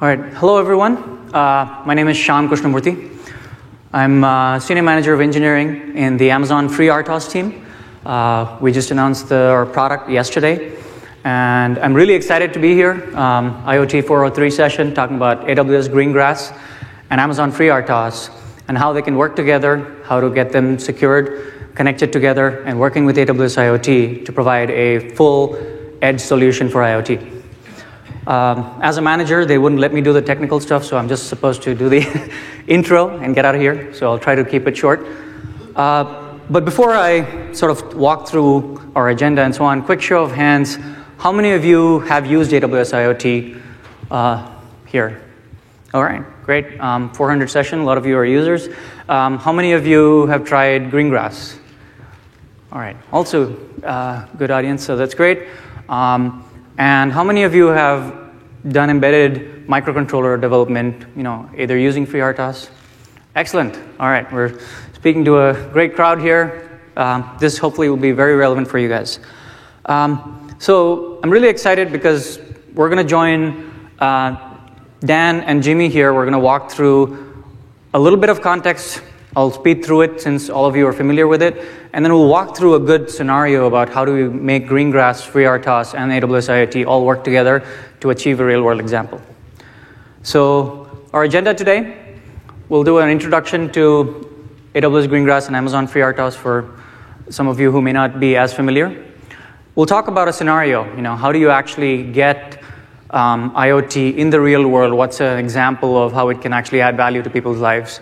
All right. Hello, everyone. Uh, my name is Shyam Krishnamurthy. I'm uh, Senior Manager of Engineering in the Amazon Free FreeRTOS team. Uh, we just announced the, our product yesterday, and I'm really excited to be here. Um, IoT 403 session talking about AWS Greengrass and Amazon Free FreeRTOS and how they can work together, how to get them secured, connected together, and working with AWS IoT to provide a full edge solution for IoT. Um, as a manager, they wouldn't let me do the technical stuff, so I'm just supposed to do the intro and get out of here. So I'll try to keep it short. Uh, but before I sort of walk through our agenda and so on, quick show of hands. How many of you have used AWS IoT uh, here? All right, great. Um, 400 session, a lot of you are users. Um, how many of you have tried Greengrass? All right, also uh, good audience, so that's great. Um, and how many of you have done embedded microcontroller development, you know, either using FreeRTOS? Excellent. All right, we're speaking to a great crowd here. Um, this hopefully will be very relevant for you guys. Um, so I'm really excited because we're going to join uh, Dan and Jimmy here. We're going to walk through a little bit of context I'll speed through it since all of you are familiar with it, and then we'll walk through a good scenario about how do we make Greengrass, FreeRTOS, and AWS IoT all work together to achieve a real-world example. So our agenda today, we'll do an introduction to AWS Greengrass and Amazon FreeRTOS for some of you who may not be as familiar. We'll talk about a scenario, you know, how do you actually get um, IoT in the real world? What's an example of how it can actually add value to people's lives?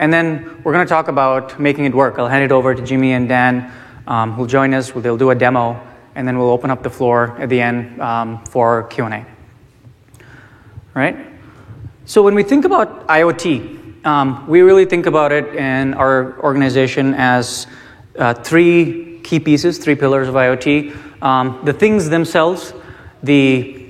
And then we're going to talk about making it work. I'll hand it over to Jimmy and Dan, um, who'll join us. They'll do a demo, and then we'll open up the floor at the end um, for Q&A. Right? So when we think about IoT, um, we really think about it in our organization as uh, three key pieces, three pillars of IoT. Um, the things themselves, the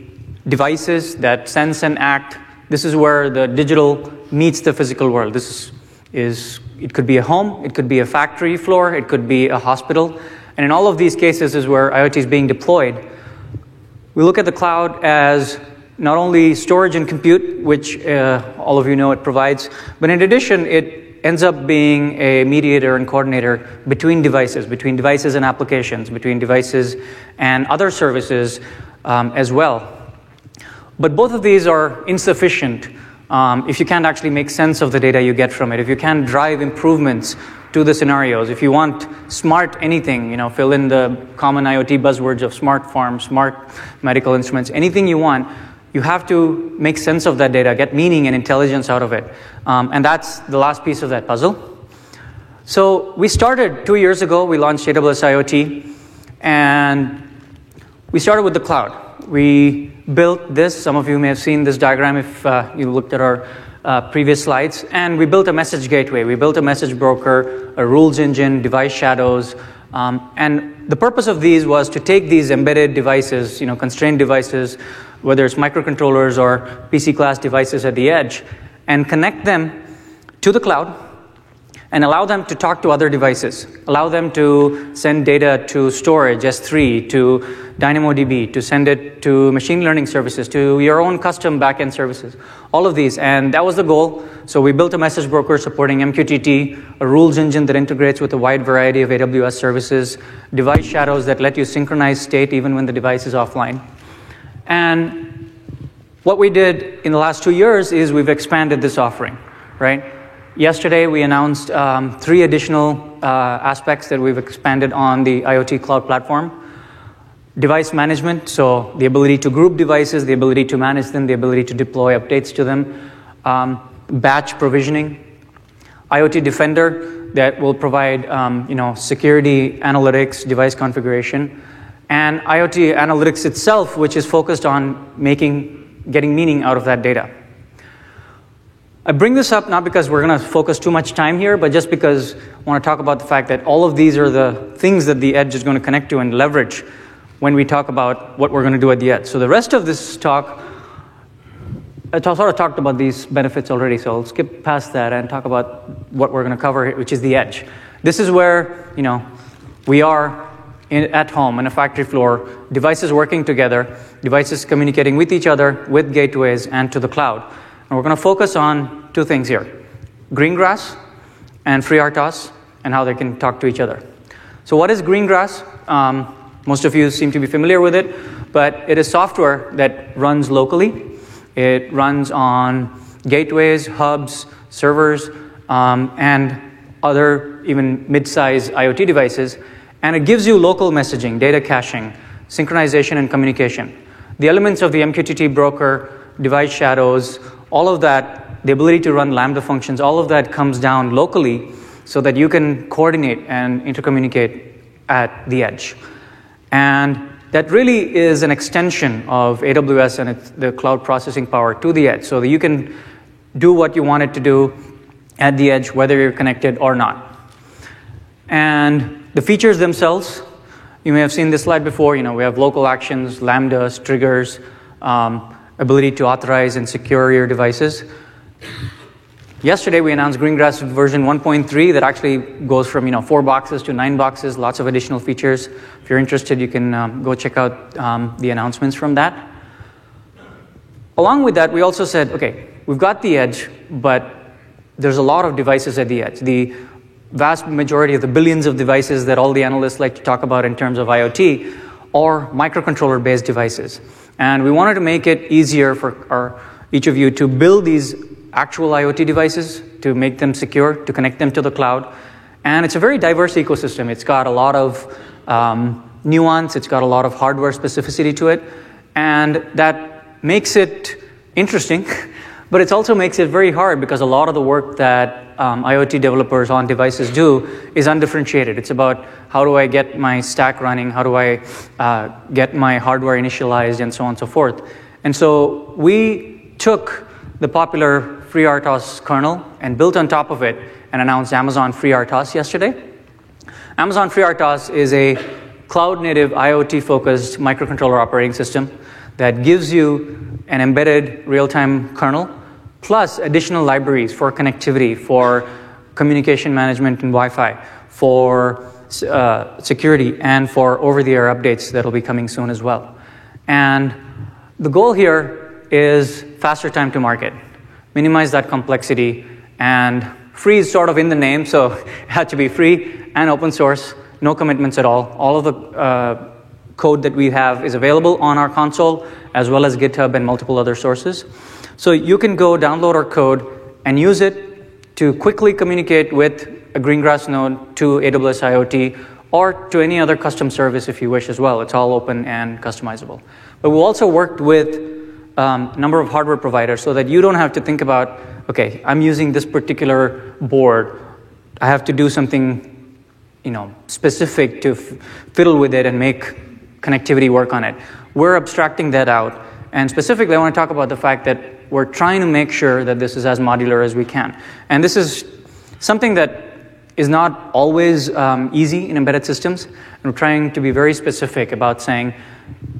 devices that sense and act. This is where the digital meets the physical world. This is is it could be a home, it could be a factory floor, it could be a hospital. And in all of these cases is where IoT is being deployed. We look at the cloud as not only storage and compute, which uh, all of you know it provides, but in addition, it ends up being a mediator and coordinator between devices, between devices and applications, between devices and other services um, as well. But both of these are insufficient um, if you can't actually make sense of the data you get from it, if you can't drive improvements to the scenarios, if you want smart anything, you know, fill in the common IoT buzzwords of smart farm, smart medical instruments, anything you want, you have to make sense of that data, get meaning and intelligence out of it. Um, and that's the last piece of that puzzle. So we started two years ago, we launched AWS IoT, and we started with the cloud. We built this. Some of you may have seen this diagram if uh, you looked at our uh, previous slides. And we built a message gateway. We built a message broker, a rules engine, device shadows. Um, and the purpose of these was to take these embedded devices, you know, constrained devices, whether it's microcontrollers or PC class devices at the edge, and connect them to the cloud and allow them to talk to other devices, allow them to send data to storage, S3, to DynamoDB, to send it to machine learning services, to your own custom backend services, all of these. And that was the goal. So we built a message broker supporting MQTT, a rules engine that integrates with a wide variety of AWS services, device shadows that let you synchronize state even when the device is offline. And what we did in the last two years is we've expanded this offering, right? Yesterday, we announced um, three additional uh, aspects that we've expanded on the IoT cloud platform. Device management, so the ability to group devices, the ability to manage them, the ability to deploy updates to them. Um, batch provisioning. IoT Defender that will provide um, you know, security analytics, device configuration. And IoT analytics itself, which is focused on making, getting meaning out of that data. I bring this up not because we're going to focus too much time here, but just because I want to talk about the fact that all of these are the things that the edge is going to connect to and leverage when we talk about what we're going to do at the edge. So the rest of this talk, I sort of talked about these benefits already, so I'll skip past that and talk about what we're going to cover, which is the edge. This is where, you know, we are in, at home, in a factory floor, devices working together, devices communicating with each other, with gateways, and to the cloud. And we're going to focus on two things here Greengrass and FreeRTOS, and how they can talk to each other. So, what is Greengrass? Um, most of you seem to be familiar with it, but it is software that runs locally. It runs on gateways, hubs, servers, um, and other even mid-size IoT devices, and it gives you local messaging, data caching, synchronization, and communication. The elements of the MQTT broker, device shadows, all of that, the ability to run Lambda functions, all of that comes down locally so that you can coordinate and intercommunicate at the edge. And that really is an extension of AWS and the cloud processing power to the edge so that you can do what you want it to do at the edge, whether you're connected or not. And the features themselves, you may have seen this slide before. You know, we have local actions, lambdas, triggers, um, ability to authorize and secure your devices. Yesterday, we announced Greengrass version 1.3 that actually goes from you know four boxes to nine boxes, lots of additional features. If you're interested, you can um, go check out um, the announcements from that. Along with that, we also said, okay, we've got the edge, but there's a lot of devices at the edge. The vast majority of the billions of devices that all the analysts like to talk about in terms of IoT are microcontroller based devices. And we wanted to make it easier for our, each of you to build these actual IoT devices, to make them secure, to connect them to the cloud. And it's a very diverse ecosystem. It's got a lot of um, nuance, it's got a lot of hardware specificity to it, and that makes it interesting But it also makes it very hard because a lot of the work that um, IoT developers on devices do is undifferentiated. It's about how do I get my stack running, how do I uh, get my hardware initialized, and so on and so forth. And so we took the popular FreeRTOS kernel and built on top of it and announced Amazon FreeRTOS yesterday. Amazon FreeRTOS is a cloud native IoT focused microcontroller operating system that gives you an embedded real time kernel plus additional libraries for connectivity, for communication management and Wi Fi, for uh, security, and for over the air updates that will be coming soon as well. And the goal here is faster time to market, minimize that complexity, and free is sort of in the name, so it had to be free and open source, no commitments at all. All of the uh, code that we have is available on our console, as well as GitHub and multiple other sources. So you can go download our code and use it to quickly communicate with a Greengrass node to AWS IoT or to any other custom service if you wish as well. It's all open and customizable. But we also worked with a um, number of hardware providers so that you don't have to think about, okay, I'm using this particular board. I have to do something, you know, specific to f- fiddle with it and make connectivity work on it. We're abstracting that out. And specifically, I want to talk about the fact that we're trying to make sure that this is as modular as we can. And this is something that is not always um, easy in embedded systems. And we're trying to be very specific about saying,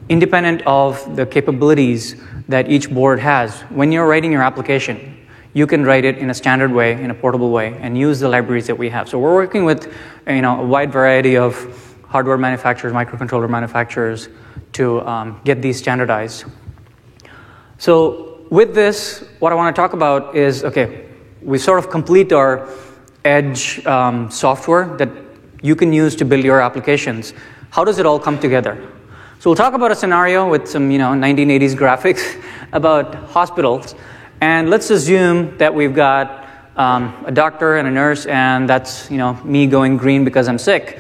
independent of the capabilities that each board has, when you're writing your application, you can write it in a standard way, in a portable way, and use the libraries that we have. So we're working with you know, a wide variety of hardware manufacturers, microcontroller manufacturers, to um, get these standardized. So with this, what I want to talk about is okay, we sort of complete our edge um, software that you can use to build your applications. How does it all come together? So we'll talk about a scenario with some, you know, 1980s graphics about hospitals, and let's assume that we've got um, a doctor and a nurse, and that's, you know, me going green because I'm sick.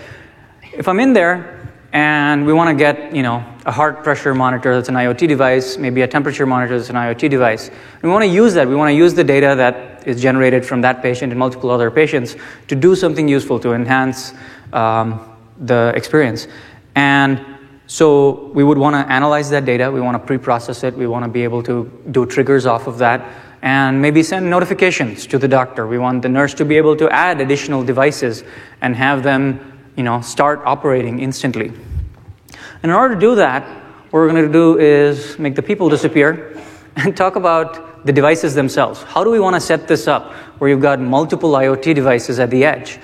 If I'm in there and we want to get you know a heart pressure monitor that's an IoT device, maybe a temperature monitor that's an IoT device. And we want to use that. We want to use the data that is generated from that patient and multiple other patients to do something useful to enhance um, the experience. And so we would want to analyze that data. We want to pre-process it. We want to be able to do triggers off of that and maybe send notifications to the doctor. We want the nurse to be able to add additional devices and have them you know, start operating instantly. And in order to do that, what we're going to do is make the people disappear and talk about the devices themselves. How do we want to set this up where you've got multiple IoT devices at the edge?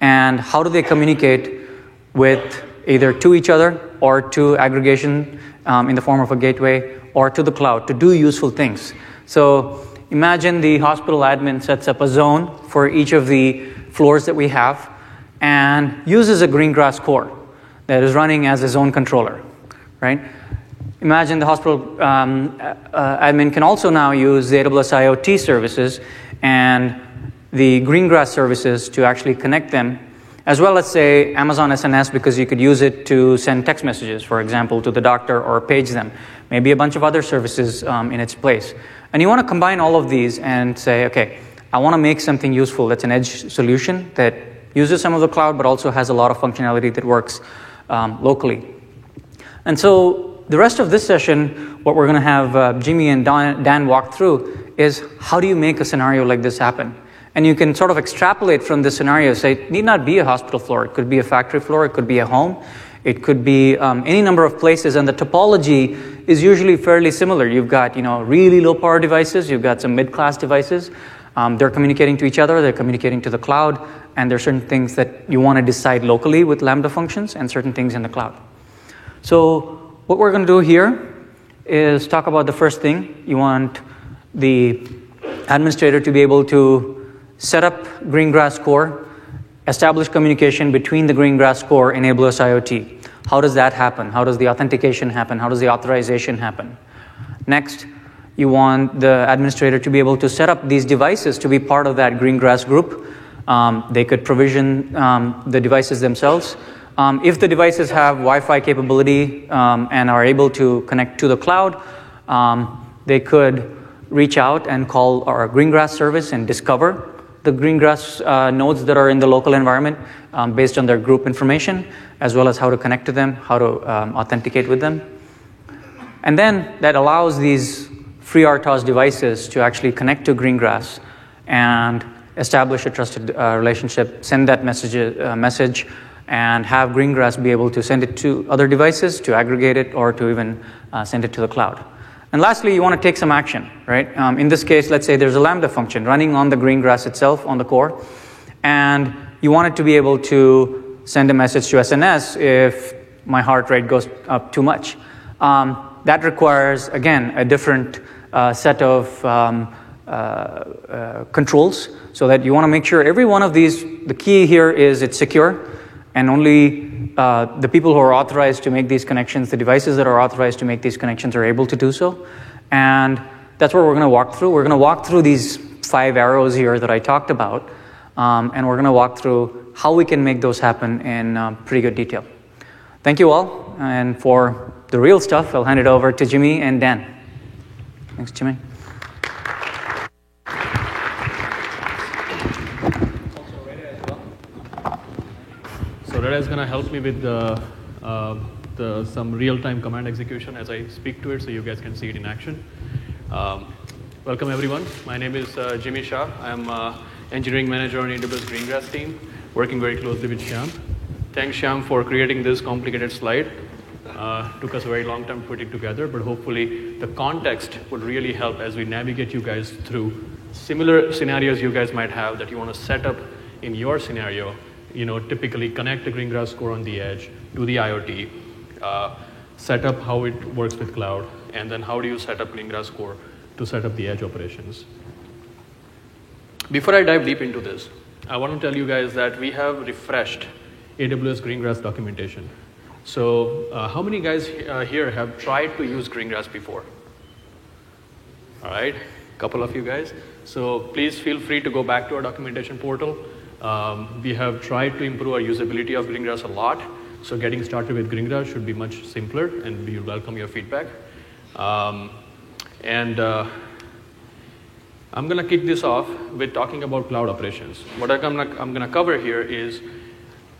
And how do they communicate with either to each other or to aggregation um, in the form of a gateway or to the cloud to do useful things. So imagine the hospital admin sets up a zone for each of the floors that we have and uses a Greengrass core that is running as a own controller, right? Imagine the hospital um, uh, admin can also now use the AWS IoT services and the Greengrass services to actually connect them, as well as say Amazon SNS because you could use it to send text messages, for example, to the doctor or page them. Maybe a bunch of other services um, in its place. And you want to combine all of these and say, okay, I want to make something useful that's an edge solution that uses some of the cloud but also has a lot of functionality that works um, locally. And so the rest of this session, what we're going to have uh, Jimmy and Dan, Dan walk through is how do you make a scenario like this happen? And you can sort of extrapolate from this scenario, say it need not be a hospital floor. It could be a factory floor. It could be a home. It could be um, any number of places. And the topology is usually fairly similar. You've got, you know, really low power devices. You've got some mid-class devices. Um, they're communicating to each other. They're communicating to the cloud. And there are certain things that you want to decide locally with Lambda functions and certain things in the cloud. So what we're going to do here is talk about the first thing. You want the administrator to be able to set up Greengrass Core, establish communication between the Greengrass Core and AWS IoT. How does that happen? How does the authentication happen? How does the authorization happen? Next, you want the administrator to be able to set up these devices to be part of that Greengrass group. Um, they could provision um, the devices themselves. Um, if the devices have Wi-Fi capability um, and are able to connect to the cloud, um, they could reach out and call our Greengrass service and discover the Greengrass uh, nodes that are in the local environment um, based on their group information, as well as how to connect to them, how to authenticate with them. And then that allows these FreeRTOS devices to actually connect to Greengrass and establish a trusted uh, relationship, send that message, uh, message, and have Greengrass be able to send it to other devices to aggregate it or to even uh, send it to the cloud. And lastly, you want to take some action, right? Um, in this case, let's say there's a Lambda function running on the Greengrass itself on the core, and you want it to be able to send a message to SNS if my heart rate goes up too much. Um, that requires, again, a different uh, set of um, uh, uh, controls so that you want to make sure every one of these, the key here is it's secure and only the people who are authorized to make these connections, the devices that are authorized to make these connections, are able to do so. And that's what we're going to walk through. We're going to walk through these five arrows here that I talked about, um, and we're going to walk through how we can make those happen in uh, pretty good detail. Thank you all, and for the real stuff, I'll hand it over to Jimmy and Dan. Thanks, Jimmy. So Reda is going to help me with the, uh, the, some real-time command execution as I speak to it so you guys can see it in action. Um, welcome everyone. My name is uh, Jimmy Shah. I'm uh, engineering manager on AWS Greengrass team, working very closely with Shyam. Thanks Shyam for creating this complicated slide. Uh, took us a very long time to put it together, but hopefully the context would really help as we navigate you guys through similar scenarios you guys might have that you want to set up in your scenario you know, typically connect the Greengrass core on the edge to the IoT, uh, set up how it works with cloud, and then how do you set up Greengrass core to set up the edge operations. Before I dive deep into this, I want to tell you guys that we have refreshed AWS Greengrass documentation. So uh, how many guys uh, here have tried to use Greengrass before? All right, a couple of you guys. So please feel free to go back to our documentation portal um, we have tried to improve our usability of Greengrass a lot. So getting started with Greengrass should be much simpler and we welcome your feedback. Um, and uh, I'm going to kick this off with talking about cloud operations. What I'm going to cover here is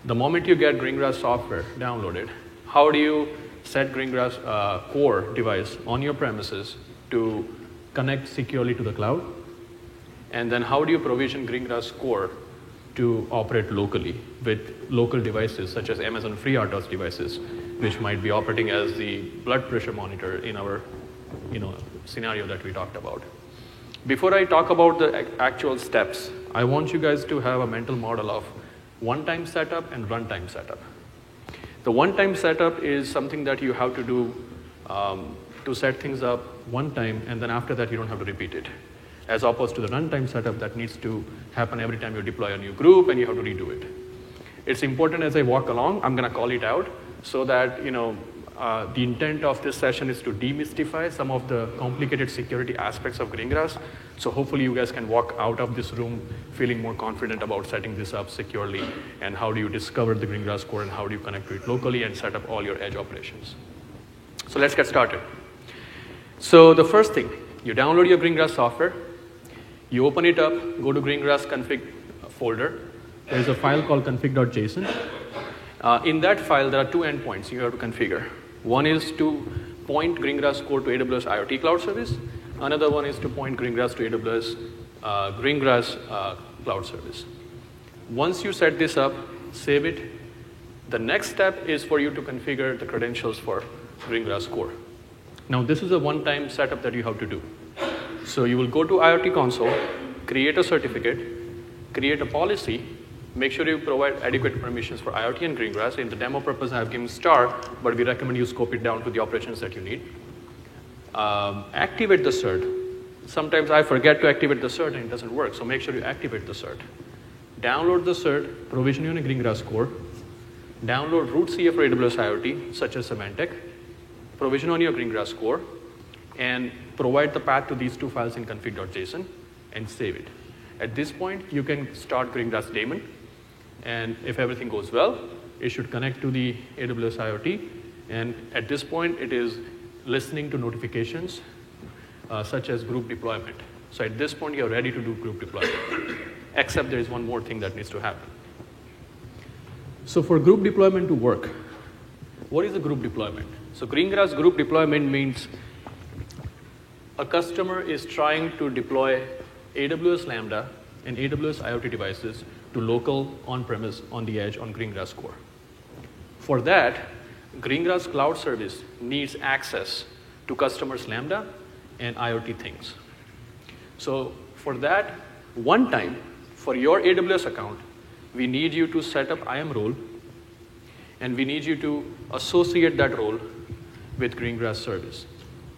the moment you get Greengrass software downloaded, how do you set Greengrass uh, core device on your premises to connect securely to the cloud? And then how do you provision Greengrass core to operate locally with local devices such as Amazon FreeRTOS devices, which might be operating as the blood pressure monitor in our you know, scenario that we talked about. Before I talk about the actual steps, I want you guys to have a mental model of one-time setup and runtime setup. The one-time setup is something that you have to do um, to set things up one time, and then after that you don't have to repeat it. As opposed to the runtime setup that needs to happen every time you deploy a new group and you have to redo it. It's important as I walk along, I'm gonna call it out so that you know uh, the intent of this session is to demystify some of the complicated security aspects of Greengrass. So hopefully you guys can walk out of this room feeling more confident about setting this up securely and how do you discover the Greengrass core and how do you connect to it locally and set up all your edge operations. So let's get started. So the first thing, you download your Greengrass software, you open it up, go to Greengrass config folder. There's a file called config.json. Uh, in that file, there are two endpoints you have to configure. One is to point Greengrass core to AWS IoT Cloud Service. Another one is to point Greengrass to AWS uh, Greengrass uh, Cloud Service. Once you set this up, save it. The next step is for you to configure the credentials for Greengrass core. Now, this is a one-time setup that you have to do. So you will go to IoT console, create a certificate, create a policy, Make sure you provide adequate permissions for IoT and Greengrass. In the demo purpose, I have given star, but we recommend you scope it down to the operations that you need. Um, activate the cert. Sometimes I forget to activate the cert and it doesn't work, so make sure you activate the cert. Download the cert, provision on a Greengrass core. Download root CA for AWS IoT, such as Symantec. Provision on your Greengrass core, and provide the path to these two files in config.json and save it. At this point, you can start Greengrass daemon and if everything goes well, it should connect to the AWS IoT. And at this point, it is listening to notifications uh, such as group deployment. So at this point, you're ready to do group deployment, except there is one more thing that needs to happen. So for group deployment to work, what is a group deployment? So Greengrass group deployment means a customer is trying to deploy AWS Lambda and AWS IoT devices to local on-premise on the edge on Greengrass core. For that, Greengrass Cloud Service needs access to customers' Lambda and IoT things. So for that, one time, for your AWS account, we need you to set up IAM role, and we need you to associate that role with Greengrass service.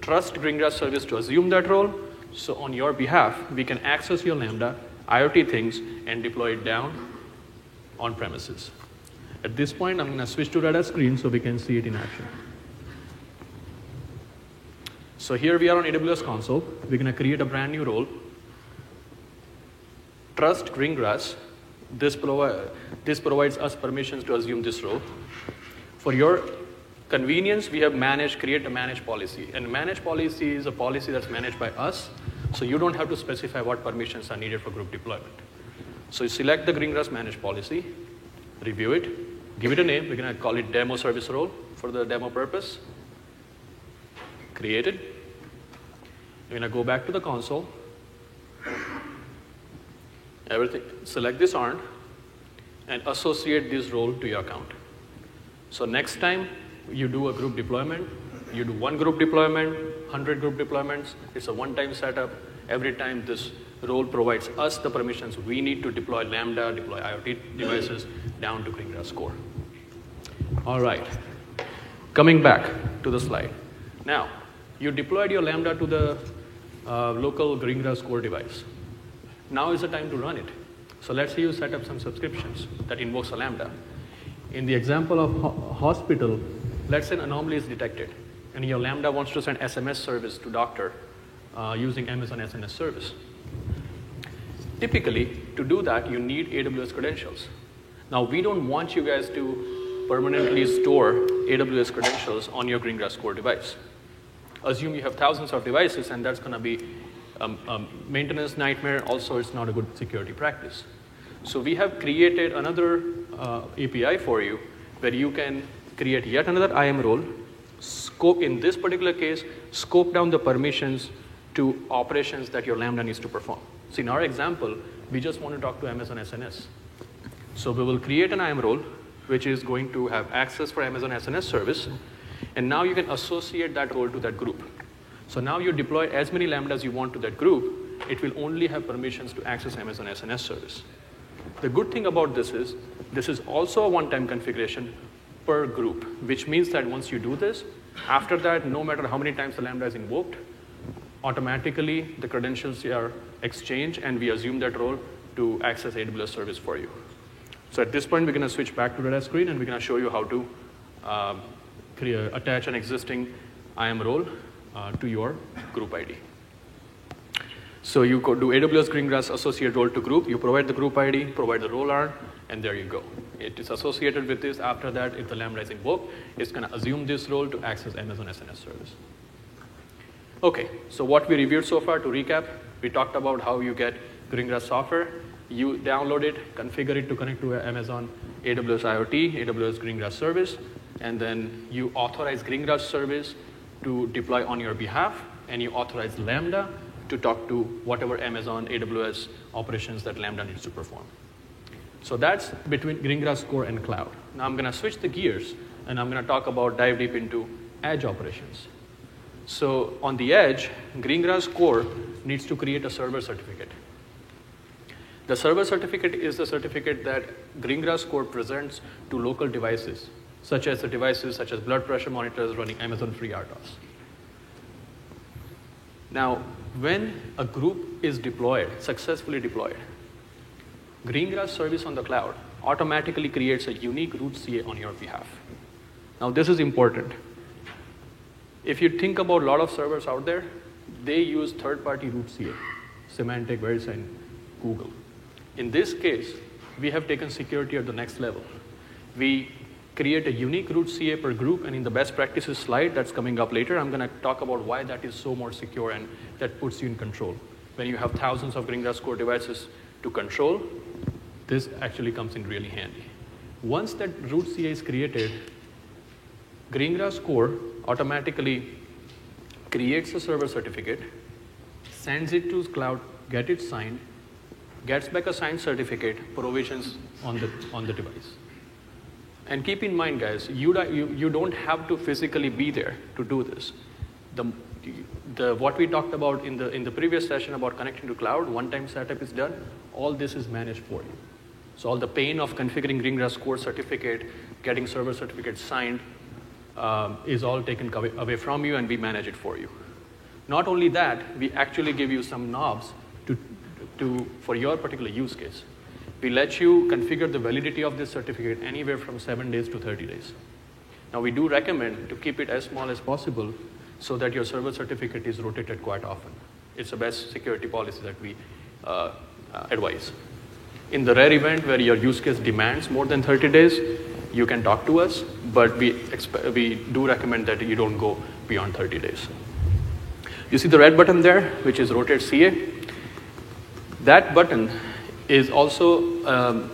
Trust Greengrass service to assume that role, so on your behalf, we can access your Lambda IoT things and deploy it down on premises. At this point, I'm going to switch to radar screen so we can see it in action. So here we are on AWS console. We're going to create a brand new role. Trust Greengrass. This, provi- this provides us permissions to assume this role. For your convenience, we have managed, create a manage policy. And manage policy is a policy that's managed by us so you don't have to specify what permissions are needed for group deployment. So you select the Greengrass manage policy, review it, give it a name. We're going to call it demo service role for the demo purpose. Create it. We're going to go back to the console. Everything, select this ARN and associate this role to your account. So next time you do a group deployment, you do one group deployment, 100 group deployments. It's a one-time setup. Every time this role provides us the permissions we need to deploy Lambda, deploy IoT devices down to Greengrass core. All right, coming back to the slide. Now, you deployed your Lambda to the uh, local Greengrass core device. Now is the time to run it. So let's say you set up some subscriptions that invokes a Lambda. In the example of ho hospital, let's say an anomaly is detected and your Lambda wants to send SMS service to doctor uh, using Amazon SNS service. Typically, to do that, you need AWS credentials. Now, we don't want you guys to permanently store AWS credentials on your Greengrass core device. Assume you have thousands of devices, and that's going to be a um, um, maintenance nightmare. Also, it's not a good security practice. So we have created another uh, API for you where you can create yet another IAM role scope, in this particular case, scope down the permissions to operations that your Lambda needs to perform. So in our example, we just want to talk to Amazon SNS. So we will create an IAM role, which is going to have access for Amazon SNS service, and now you can associate that role to that group. So now you deploy as many Lambdas you want to that group, it will only have permissions to access Amazon SNS service. The good thing about this is, this is also a one-time configuration per group, which means that once you do this, after that, no matter how many times the Lambda is invoked, automatically the credentials are exchanged and we assume that role to access AWS service for you. So at this point, we're going to switch back to Red Screen and we're going to show you how to um, create, attach an existing IAM role uh, to your group ID. So you do AWS Greengrass associate role to group, you provide the group ID, provide the role ARN, and there you go. It is associated with this. After that, if the Lambda is invoked, it's going to assume this role to access Amazon SNS service. Okay, so what we reviewed so far, to recap, we talked about how you get Greengrass software. You download it, configure it to connect to Amazon AWS IoT, AWS Greengrass service, and then you authorize Greengrass service to deploy on your behalf, and you authorize Lambda to talk to whatever Amazon AWS operations that Lambda needs to perform. So that's between Greengrass core and cloud. Now I'm going to switch the gears and I'm going to talk about dive deep into edge operations. So on the edge, Greengrass core needs to create a server certificate. The server certificate is the certificate that Greengrass core presents to local devices, such as the devices such as blood pressure monitors running Amazon FreeRTOS. Now, when a group is deployed, successfully deployed, Greengrass service on the cloud automatically creates a unique root CA on your behalf. Now, this is important. If you think about a lot of servers out there, they use third-party root CA, Symantec, VeriSign, Google. In this case, we have taken security at the next level. We create a unique root CA per group, and in the best practices slide that's coming up later, I'm going to talk about why that is so more secure and that puts you in control. When you have thousands of Greengrass core devices to control, this actually comes in really handy. Once that root CA is created, Greengrass core automatically creates a server certificate, sends it to cloud, get it signed, gets back a signed certificate, provisions on the, on the device. And keep in mind, guys, you, you, you don't have to physically be there to do this. The, the, what we talked about in the, in the previous session about connecting to cloud, one-time setup is done, all this is managed for you. So all the pain of configuring Greengrass core certificate, getting server certificate signed, um, is all taken away from you and we manage it for you. Not only that, we actually give you some knobs to, to, for your particular use case. We let you configure the validity of this certificate anywhere from 7 days to 30 days. Now we do recommend to keep it as small as possible so that your server certificate is rotated quite often. It's the best security policy that we uh, uh, advise. In the rare event where your use case demands more than 30 days, you can talk to us, but we, we do recommend that you don't go beyond 30 days. You see the red button there, which is rotate CA? That button is also, um,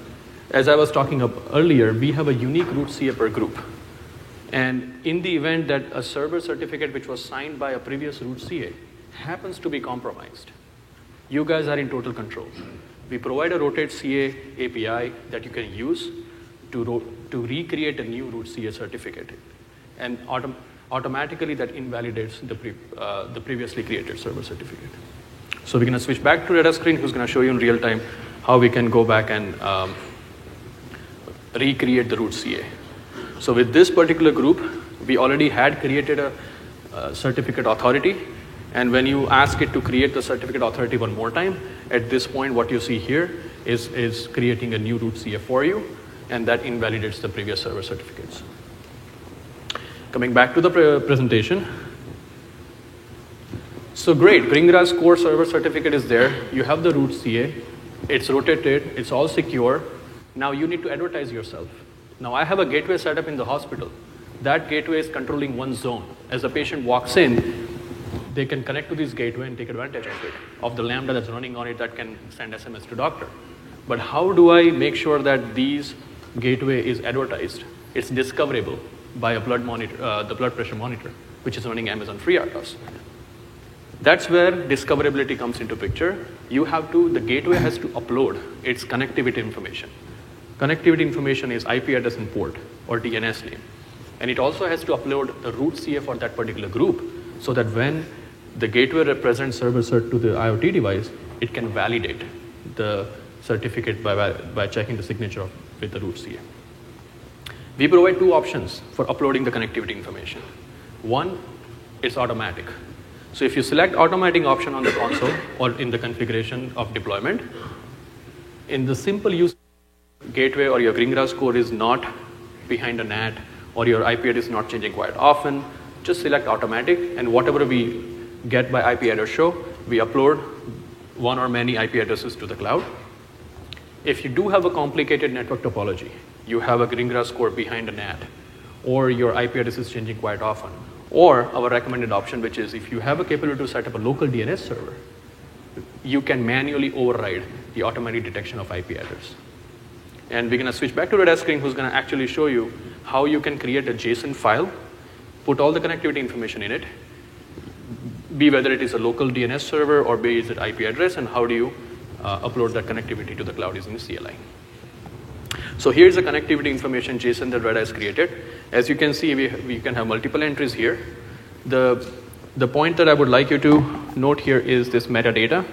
as I was talking up earlier, we have a unique root CA per group. And in the event that a server certificate which was signed by a previous root CA happens to be compromised, you guys are in total control. We provide a rotate CA API that you can use to, to recreate a new root CA certificate. And autom automatically that invalidates the, pre uh, the previously created server certificate. So we're going to switch back to Red Screen, who's going to show you in real time how we can go back and um, recreate the root CA. So with this particular group, we already had created a, a certificate authority and when you ask it to create the certificate authority one more time, at this point, what you see here is, is creating a new root CA for you, and that invalidates the previous server certificates. Coming back to the pre presentation. So great, Greengrass core server certificate is there. You have the root CA. It's rotated. It's all secure. Now you need to advertise yourself. Now I have a gateway set up in the hospital. That gateway is controlling one zone. As the patient walks in, they can connect to this gateway and take advantage of it, of the Lambda that's running on it that can send SMS to doctor. But how do I make sure that these gateway is advertised? It's discoverable by a blood monitor, uh, the blood pressure monitor, which is running Amazon FreeRTOS. That's where discoverability comes into picture. You have to, the gateway has to upload its connectivity information. Connectivity information is IP address and port or DNS name. And it also has to upload the root CA for that particular group so that when the gateway represents server cert to the IoT device, it can validate the certificate by, by checking the signature of, with the root CA. We provide two options for uploading the connectivity information. One, it's automatic. So if you select automatic option on the console or in the configuration of deployment, in the simple use gateway or your Greengrass core is not behind a NAT or your IP address is not changing quite often, just select automatic and whatever we get by IP address show, we upload one or many IP addresses to the cloud. If you do have a complicated network topology, you have a Greengrass core behind a NAT, or your IP address is changing quite often, or our recommended option, which is if you have a capability to set up a local DNS server, you can manually override the automatic detection of IP address. And we're going to switch back to Red Screen, who's going to actually show you how you can create a JSON file, put all the connectivity information in it, be whether it is a local DNS server or be is it IP address, and how do you upload that connectivity to the cloud using the CLI. So here's the connectivity information JSON that Red has created. As you can see, we, we can have multiple entries here. The, the point that I would like you to note here is this metadata.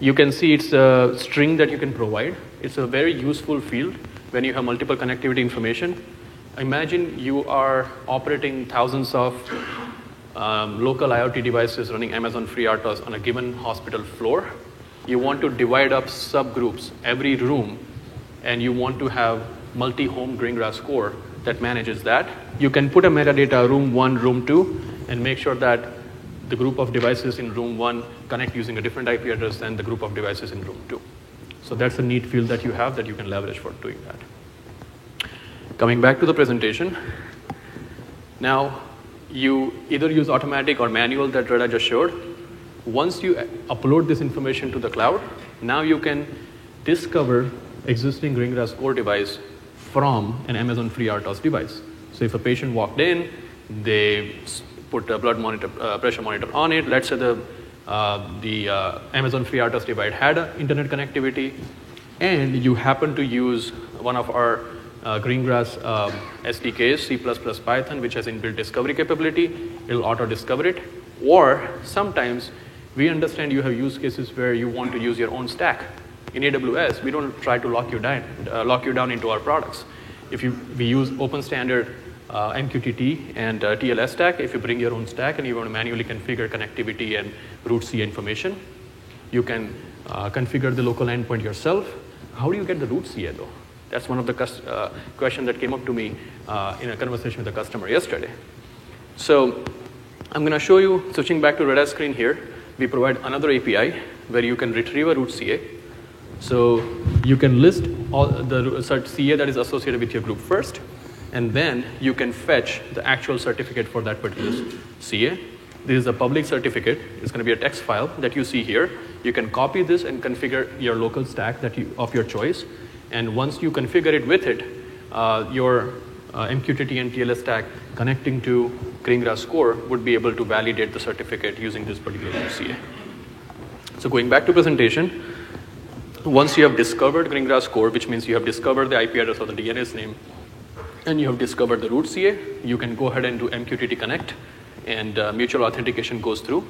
You can see it's a string that you can provide. It's a very useful field when you have multiple connectivity information. Imagine you are operating thousands of um, local IoT devices running Amazon FreeRTOS on a given hospital floor. You want to divide up subgroups, every room and you want to have multi-home Greengrass core that manages that, you can put a metadata room one, room two, and make sure that the group of devices in room one connect using a different IP address than the group of devices in room two. So that's a neat field that you have that you can leverage for doing that. Coming back to the presentation, now you either use automatic or manual that Red Hat just showed. Once you upload this information to the cloud, now you can discover existing Greengrass core device from an Amazon FreeRTOS device. So if a patient walked in, they put a blood monitor, uh, pressure monitor on it. Let's say the, uh, the uh, Amazon FreeRTOS device had internet connectivity, and you happen to use one of our uh, Greengrass um, SDKs, C++ Python, which has inbuilt discovery capability, it'll auto-discover it. Or sometimes we understand you have use cases where you want to use your own stack in AWS, we don't try to lock you down, uh, lock you down into our products. If you, we use open standard uh, MQTT and uh, TLS stack, if you bring your own stack and you want to manually configure connectivity and root C information, you can uh, configure the local endpoint yourself. How do you get the root CA though? That's one of the uh, questions that came up to me uh, in a conversation with a customer yesterday. So I'm going to show you, switching back to Red screen here, we provide another API where you can retrieve a root CA so you can list all the cert CA that is associated with your group first, and then you can fetch the actual certificate for that particular CA. This is a public certificate. It's going to be a text file that you see here. You can copy this and configure your local stack that you, of your choice. And once you configure it with it, uh, your uh, MQTT and TLS stack connecting to Greengrass core would be able to validate the certificate using this particular CA. So going back to presentation, once you have discovered Greengrass core, which means you have discovered the IP address or the DNS name, and you have discovered the root CA, you can go ahead and do MQTT connect, and uh, mutual authentication goes through.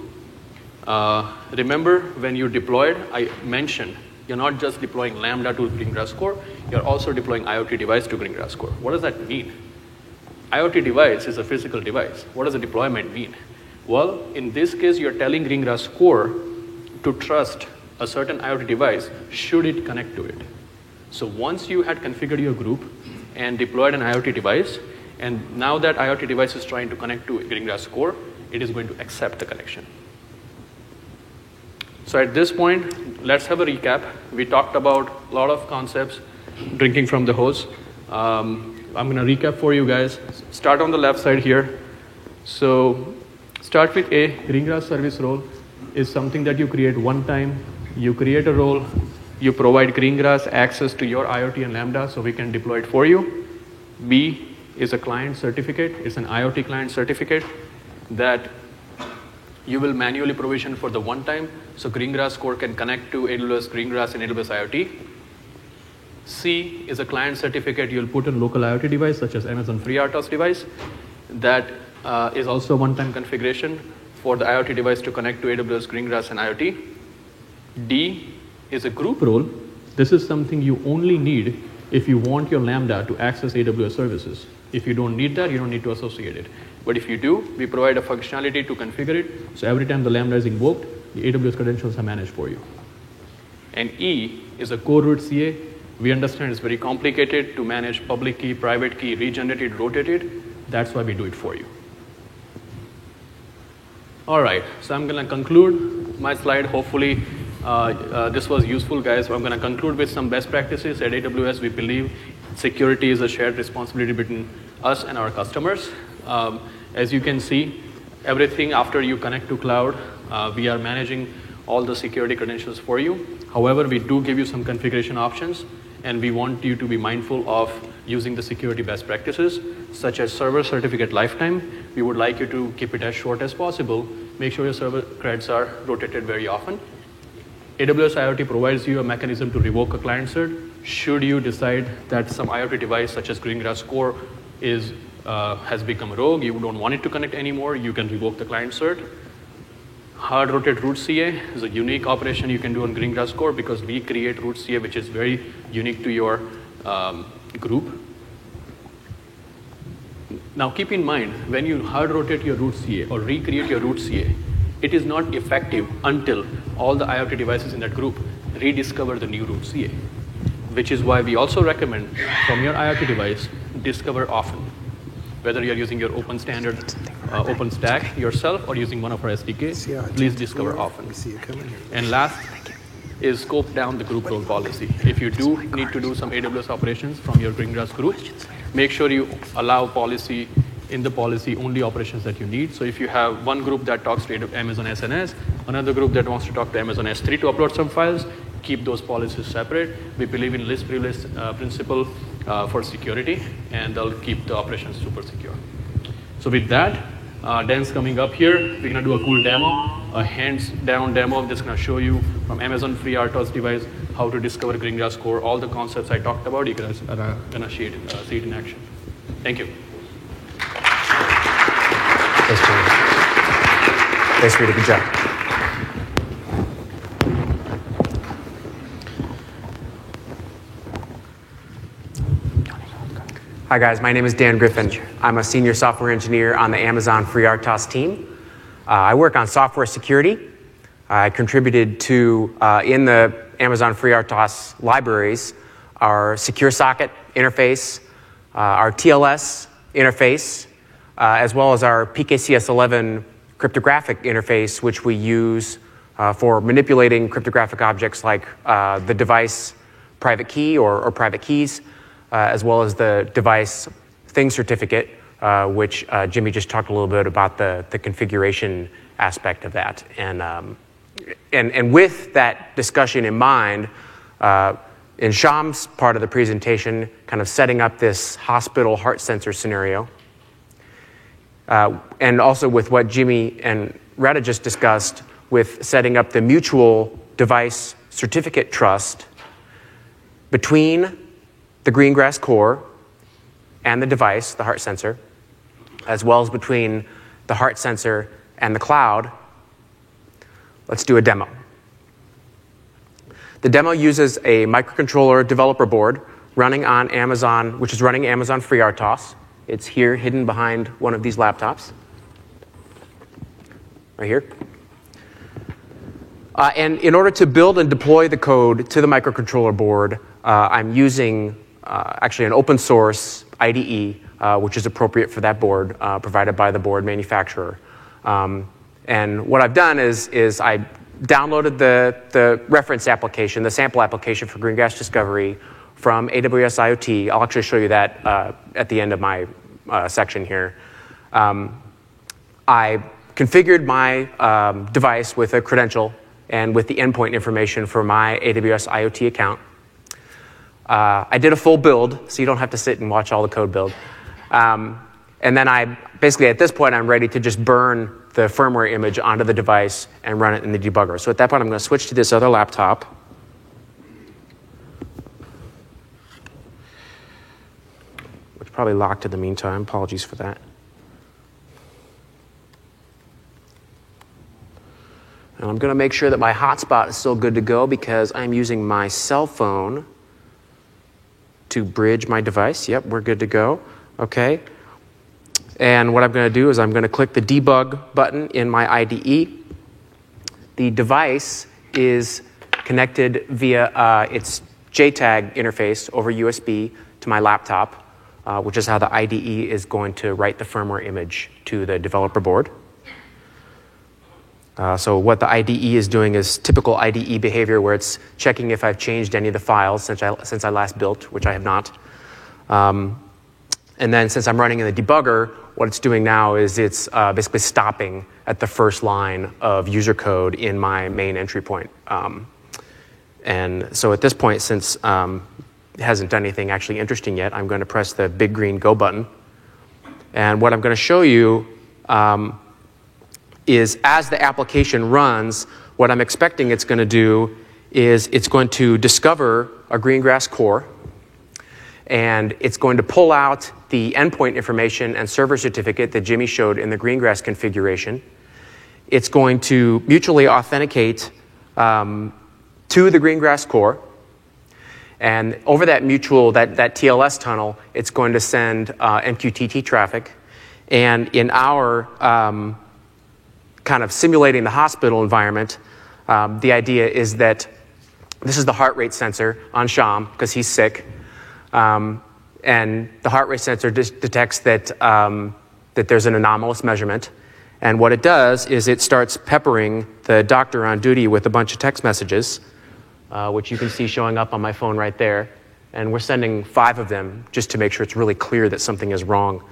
Uh, remember, when you deployed, I mentioned you're not just deploying Lambda to Greengrass core, you're also deploying IoT device to Greengrass core. What does that mean? IoT device is a physical device. What does a deployment mean? Well, in this case, you're telling Greengrass core to trust a certain IoT device should it connect to it. So once you had configured your group and deployed an IoT device, and now that IoT device is trying to connect to Greengrass core, it is going to accept the connection. So at this point, let's have a recap. We talked about a lot of concepts, drinking from the hose. Um, I'm going to recap for you guys. Start on the left side here. So start with A, Greengrass service role is something that you create one time you create a role, you provide Greengrass access to your IoT and Lambda so we can deploy it for you. B is a client certificate, it's an IoT client certificate that you will manually provision for the one time so Greengrass core can connect to AWS Greengrass and AWS IoT. C is a client certificate you'll put in local IoT device such as Amazon FreeRTOS device that uh, is also one-time configuration for the IoT device to connect to AWS Greengrass and IoT. D is a group role. This is something you only need if you want your Lambda to access AWS services. If you don't need that, you don't need to associate it. But if you do, we provide a functionality to configure it. So every time the Lambda is invoked, the AWS credentials are managed for you. And E is a core root CA. We understand it's very complicated to manage public key, private key, regenerated, rotated. That's why we do it for you. All right, so I'm going to conclude my slide. Hopefully, uh, uh, this was useful, guys. So I'm going to conclude with some best practices. At AWS, we believe security is a shared responsibility between us and our customers. Um, as you can see, everything after you connect to cloud, uh, we are managing all the security credentials for you. However, we do give you some configuration options, and we want you to be mindful of using the security best practices, such as server certificate lifetime. We would like you to keep it as short as possible. Make sure your server creds are rotated very often. AWS IoT provides you a mechanism to revoke a client cert should you decide that some IoT device such as Greengrass Core is, uh, has become rogue, you don't want it to connect anymore, you can revoke the client cert. Hard rotate root CA is a unique operation you can do on Greengrass Core because we create root CA which is very unique to your um, group. Now keep in mind, when you hard rotate your root CA or recreate your root CA, it is not effective until all the IoT devices in that group rediscover the new root CA, which is why we also recommend from your IoT device, discover often. Whether you're using your open standard, uh, OpenStack yourself or using one of our SDK, please discover often. And last is scope down the group role policy. If you do need to do some AWS operations from your Greengrass group, make sure you allow policy in the policy only operations that you need. So if you have one group that talks to Amazon SNS, another group that wants to talk to Amazon S3 to upload some files, keep those policies separate. We believe in least privilege uh, principle uh, for security, and they'll keep the operations super secure. So with that, uh, Dan's coming up here. We're gonna do a cool demo, a hands-down demo. I'm just gonna show you from Amazon FreeRTOS device how to discover Greengrass Core, all the concepts I talked about. You guys are uh, gonna see it, uh, see it in action. Thank you. Thanks, Jimmy. Thanks. Good job. Hi, guys. My name is Dan Griffin. I'm a senior software engineer on the Amazon FreeRTOS team. Uh, I work on software security. I contributed to, uh, in the Amazon FreeRTOS libraries, our secure socket interface, uh, our TLS interface, uh, as well as our PKCS11 cryptographic interface, which we use uh, for manipulating cryptographic objects like uh, the device private key or, or private keys, as well as the device thing certificate, uh, which uh, Jimmy just talked a little bit about the, the configuration aspect of that. And, um, and, and with that discussion in mind, in Sham's part of the presentation, kind of setting up this hospital heart sensor scenario, uh, and also with what Jimmy and Retta just discussed with setting up the mutual device certificate trust between the Greengrass core and the device, the heart sensor, as well as between the heart sensor and the cloud. Let's do a demo. The demo uses a microcontroller developer board running on Amazon, which is running Amazon FreeRTOS. It's here, hidden behind one of these laptops. Right here. Uh, and in order to build and deploy the code to the microcontroller board, uh, I'm using uh, actually an open source IDE, uh, which is appropriate for that board, uh, provided by the board manufacturer. Um, and what I've done is, is I downloaded the, the reference application, the sample application for Greengrass Discovery from AWS IoT. I'll actually show you that uh, at the end of my uh, section here. Um, I configured my um, device with a credential and with the endpoint information for my AWS IoT account. Uh, I did a full build, so you don't have to sit and watch all the code build. Um, and then I basically, at this point, I'm ready to just burn the firmware image onto the device and run it in the debugger. So at that point, I'm going to switch to this other laptop. Which probably locked in the meantime. Apologies for that. And I'm going to make sure that my hotspot is still good to go because I'm using my cell phone to bridge my device. Yep, we're good to go. Okay. And what I'm going to do is I'm going to click the debug button in my IDE. The device is connected via uh, its JTAG interface over USB to my laptop, uh, which is how the IDE is going to write the firmware image to the developer board. Uh, so what the IDE is doing is typical IDE behavior where it's checking if I've changed any of the files since I, since I last built, which I have not. Um, and then since I'm running in the debugger, what it's doing now is it's uh, basically stopping at the first line of user code in my main entry point. Um, and so at this point, since um, it hasn't done anything actually interesting yet, I'm going to press the big green go button. And what I'm going to show you um, is as the application runs, what I'm expecting it's going to do is it's going to discover a Greengrass core and it's going to pull out the endpoint information and server certificate that Jimmy showed in the Greengrass configuration. It's going to mutually authenticate um, to the Greengrass core. And over that mutual, that, that TLS tunnel, it's going to send uh, MQTT traffic. And in our um, kind of simulating the hospital environment, um, the idea is that this is the heart rate sensor on Sham because he's sick. Um, and the heart rate sensor detects that, um, that there's an anomalous measurement. And what it does is it starts peppering the doctor on duty with a bunch of text messages, uh, which you can see showing up on my phone right there. And we're sending five of them just to make sure it's really clear that something is wrong.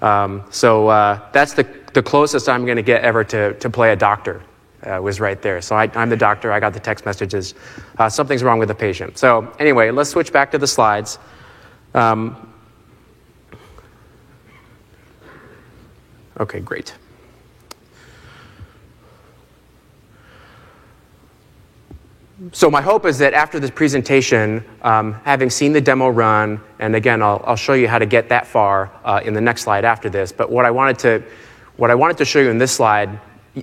Um, so uh, that's the, the closest I'm going to get ever to, to play a doctor. Uh, was right there. So I, am the doctor. I got the text messages. Uh, something's wrong with the patient. So anyway, let's switch back to the slides. Um, okay, great. So my hope is that after this presentation, um, having seen the demo run, and again, I'll, I'll show you how to get that far uh, in the next slide after this. But what I wanted to, what I wanted to show you in this slide,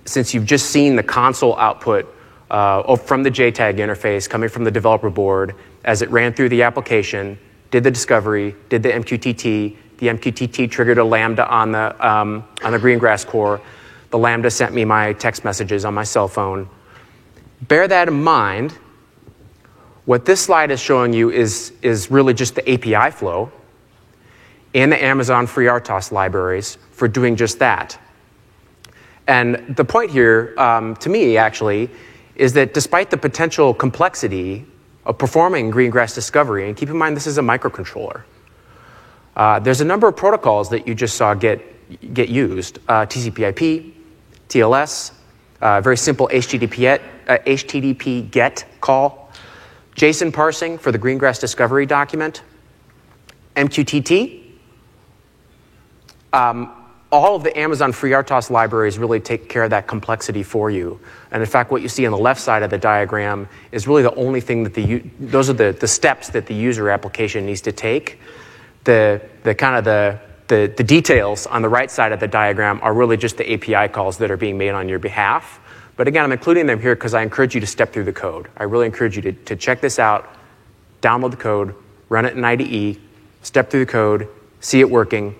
since you've just seen the console output uh, from the JTAG interface coming from the developer board as it ran through the application, did the discovery, did the MQTT. The MQTT triggered a Lambda on the um, on the Greengrass core. The Lambda sent me my text messages on my cell phone bear that in mind. What this slide is showing you is, is really just the API flow and the Amazon FreeRTOS libraries for doing just that. And the point here, um, to me, actually, is that despite the potential complexity of performing Greengrass discovery, and keep in mind this is a microcontroller, uh, there's a number of protocols that you just saw get, get used uh, TCP/IP, TLS, uh, very simple HTTP, uh, HTTP GET call, JSON parsing for the Greengrass discovery document, MQTT. Um, all of the Amazon FreeRTOS libraries really take care of that complexity for you. And in fact, what you see on the left side of the diagram is really the only thing that the, those are the, the steps that the user application needs to take. The, the kind of the, the, the details on the right side of the diagram are really just the API calls that are being made on your behalf. But again, I'm including them here because I encourage you to step through the code. I really encourage you to, to check this out, download the code, run it in IDE, step through the code, see it working.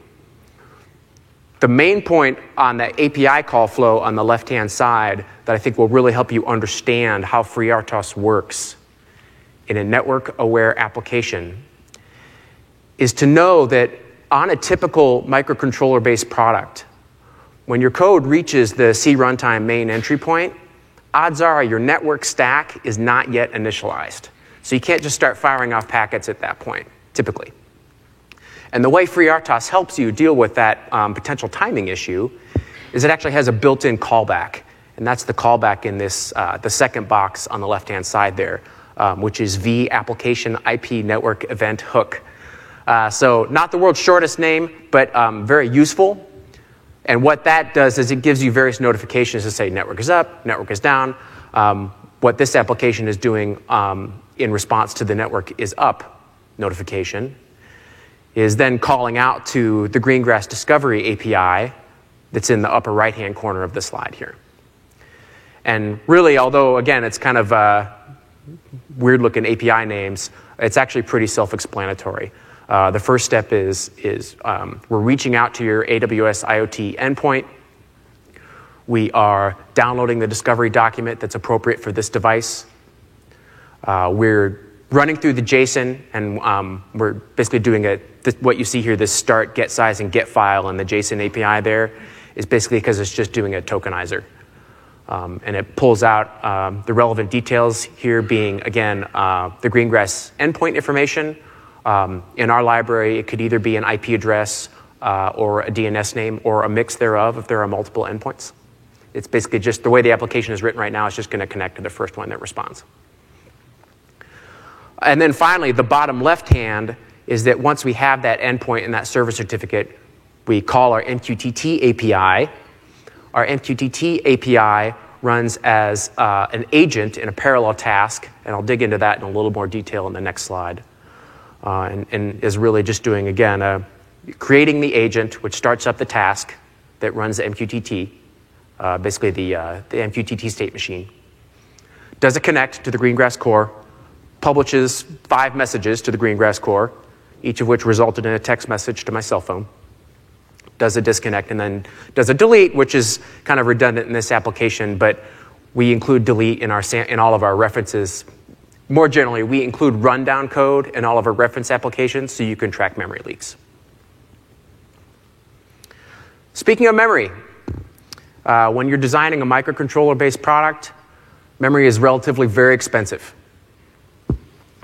The main point on the API call flow on the left hand side that I think will really help you understand how FreeRTOS works in a network aware application is to know that on a typical microcontroller based product, when your code reaches the C runtime main entry point, odds are your network stack is not yet initialized. So you can't just start firing off packets at that point, typically. And the way FreeRTOS helps you deal with that um, potential timing issue is it actually has a built-in callback, and that's the callback in this uh, the second box on the left-hand side there, um, which is V application IP network event hook. Uh, so not the world's shortest name, but um, very useful and what that does is it gives you various notifications to say network is up, network is down. Um, what this application is doing um, in response to the network is up notification is then calling out to the Greengrass Discovery API that's in the upper right hand corner of the slide here. And really, although again, it's kind of uh, weird looking API names, It's actually pretty self-explanatory. Uh, the first step is, is um, we're reaching out to your AWS IoT endpoint. We are downloading the discovery document that's appropriate for this device. Uh, we're running through the JSON, and um, we're basically doing a, th- what you see here, this start, get size, and get file, and the JSON API there is basically because it's just doing a tokenizer. Um, and it pulls out um, the relevant details here being, again, uh, the Greengrass endpoint information. Um, in our library, it could either be an IP address uh, or a DNS name or a mix thereof if there are multiple endpoints. It's basically just the way the application is written right now, it's just going to connect to the first one that responds. And then finally, the bottom left hand is that once we have that endpoint and that server certificate, we call our MQTT API our MQTT API runs as uh, an agent in a parallel task, and I'll dig into that in a little more detail in the next slide. Uh, and, and, is really just doing, again, uh, creating the agent, which starts up the task that runs the MQTT, uh, basically the, uh, the MQTT state machine. Does it connect to the Greengrass core, publishes five messages to the Greengrass core, each of which resulted in a text message to my cell phone does a disconnect and then does a delete, which is kind of redundant in this application, but we include delete in, our, in all of our references. More generally, we include rundown code in all of our reference applications so you can track memory leaks. Speaking of memory, uh, when you're designing a microcontroller based product, memory is relatively very expensive.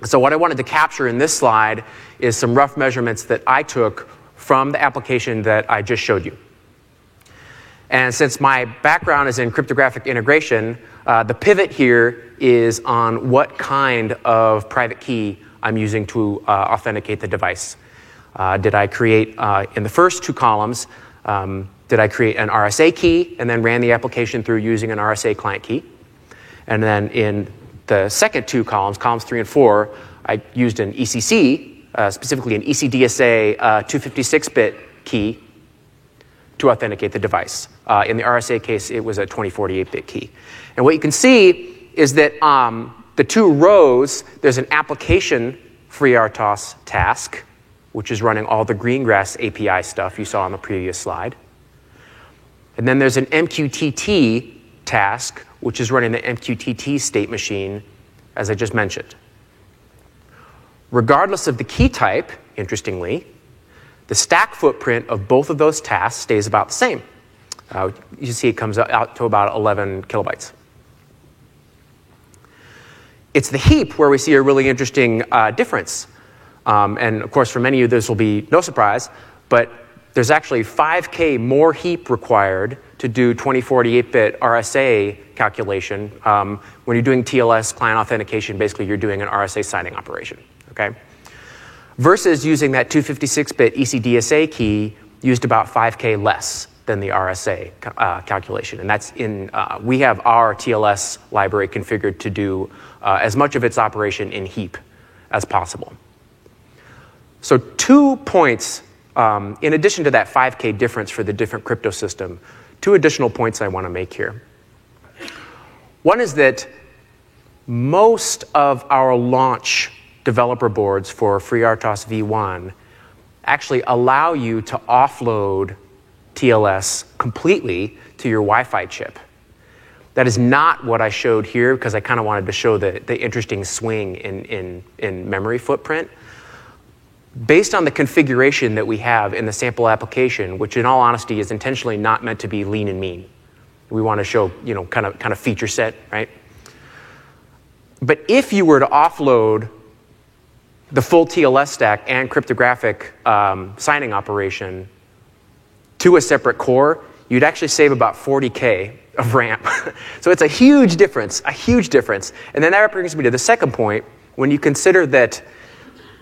So, what I wanted to capture in this slide is some rough measurements that I took from the application that I just showed you. And since my background is in cryptographic integration, uh, the pivot here is on what kind of private key I'm using to uh, authenticate the device. Uh, did I create, uh, in the first two columns, um, did I create an RSA key and then ran the application through using an RSA client key? And then in the second two columns, columns three and four, I used an ECC uh, specifically an ECDSA uh, 256-bit key to authenticate the device. Uh, in the RSA case, it was a 2048-bit key. And what you can see is that um, the two rows, there's an application FreeRTOS task, which is running all the Greengrass API stuff you saw on the previous slide. And then there's an MQTT task, which is running the MQTT state machine, as I just mentioned. Regardless of the key type, interestingly, the stack footprint of both of those tasks stays about the same. Uh, you see it comes out to about 11 kilobytes. It's the heap where we see a really interesting uh, difference. Um, and of course, for many of you, this will be no surprise, but there's actually 5K more heap required to do 2048 bit RSA calculation. Um, when you're doing TLS client authentication, basically you're doing an RSA signing operation okay? Versus using that 256-bit ECDSA key used about 5K less than the RSA uh, calculation. And that's in, uh, we have our TLS library configured to do uh, as much of its operation in heap as possible. So, two points, um, in addition to that 5K difference for the different crypto system, two additional points I want to make here. One is that most of our launch developer boards for FreeRTOS v1 actually allow you to offload TLS completely to your Wi Fi chip. That is not what I showed here because I kind of wanted to show the, the interesting swing in, in, in memory footprint. Based on the configuration that we have in the sample application, which in all honesty is intentionally not meant to be lean and mean, we want to show, you know, kind of, kind of feature set, right? But if you were to offload the full TLS stack and cryptographic um, signing operation to a separate core, you'd actually save about 40K of RAM. so it's a huge difference, a huge difference. And then that brings me to the second point. When you consider that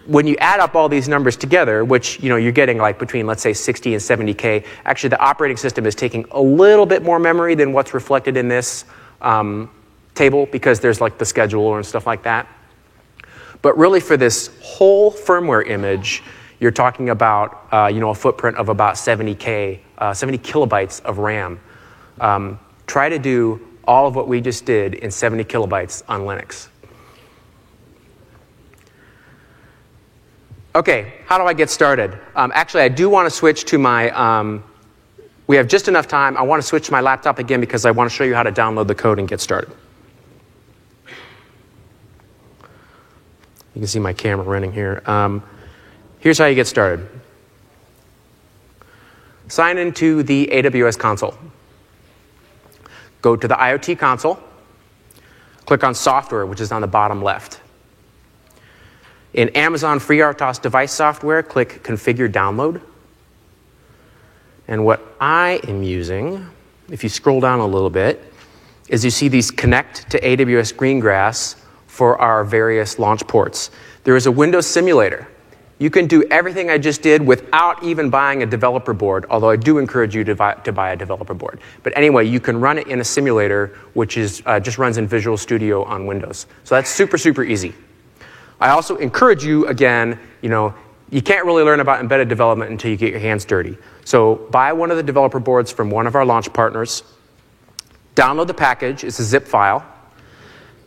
when you add up all these numbers together, which you know you're getting like between let's say 60 and 70k, actually the operating system is taking a little bit more memory than what's reflected in this um, table because there's like the scheduler and stuff like that. But really, for this whole firmware image, you're talking about uh, you know, a footprint of about 70K, uh, 70 kilobytes of RAM. Um, try to do all of what we just did in 70 kilobytes on Linux. Okay, how do I get started? Um, actually, I do want to switch to my. Um, we have just enough time. I want to switch my laptop again because I want to show you how to download the code and get started. You can see my camera running here. Um, here's how you get started sign into the AWS console. Go to the IoT console, click on software, which is on the bottom left. In Amazon FreeRTOS device software, click Configure Download. And what I am using, if you scroll down a little bit, is you see these connect to AWS Greengrass for our various launch ports. There is a Windows simulator. You can do everything I just did without even buying a developer board, although I do encourage you to buy, to buy a developer board. But anyway, you can run it in a simulator, which is, uh, just runs in Visual Studio on Windows. So that's super, super easy. I also encourage you, again, you know, you can't really learn about embedded development until you get your hands dirty. So buy one of the developer boards from one of our launch partners, download the package, it's a zip file,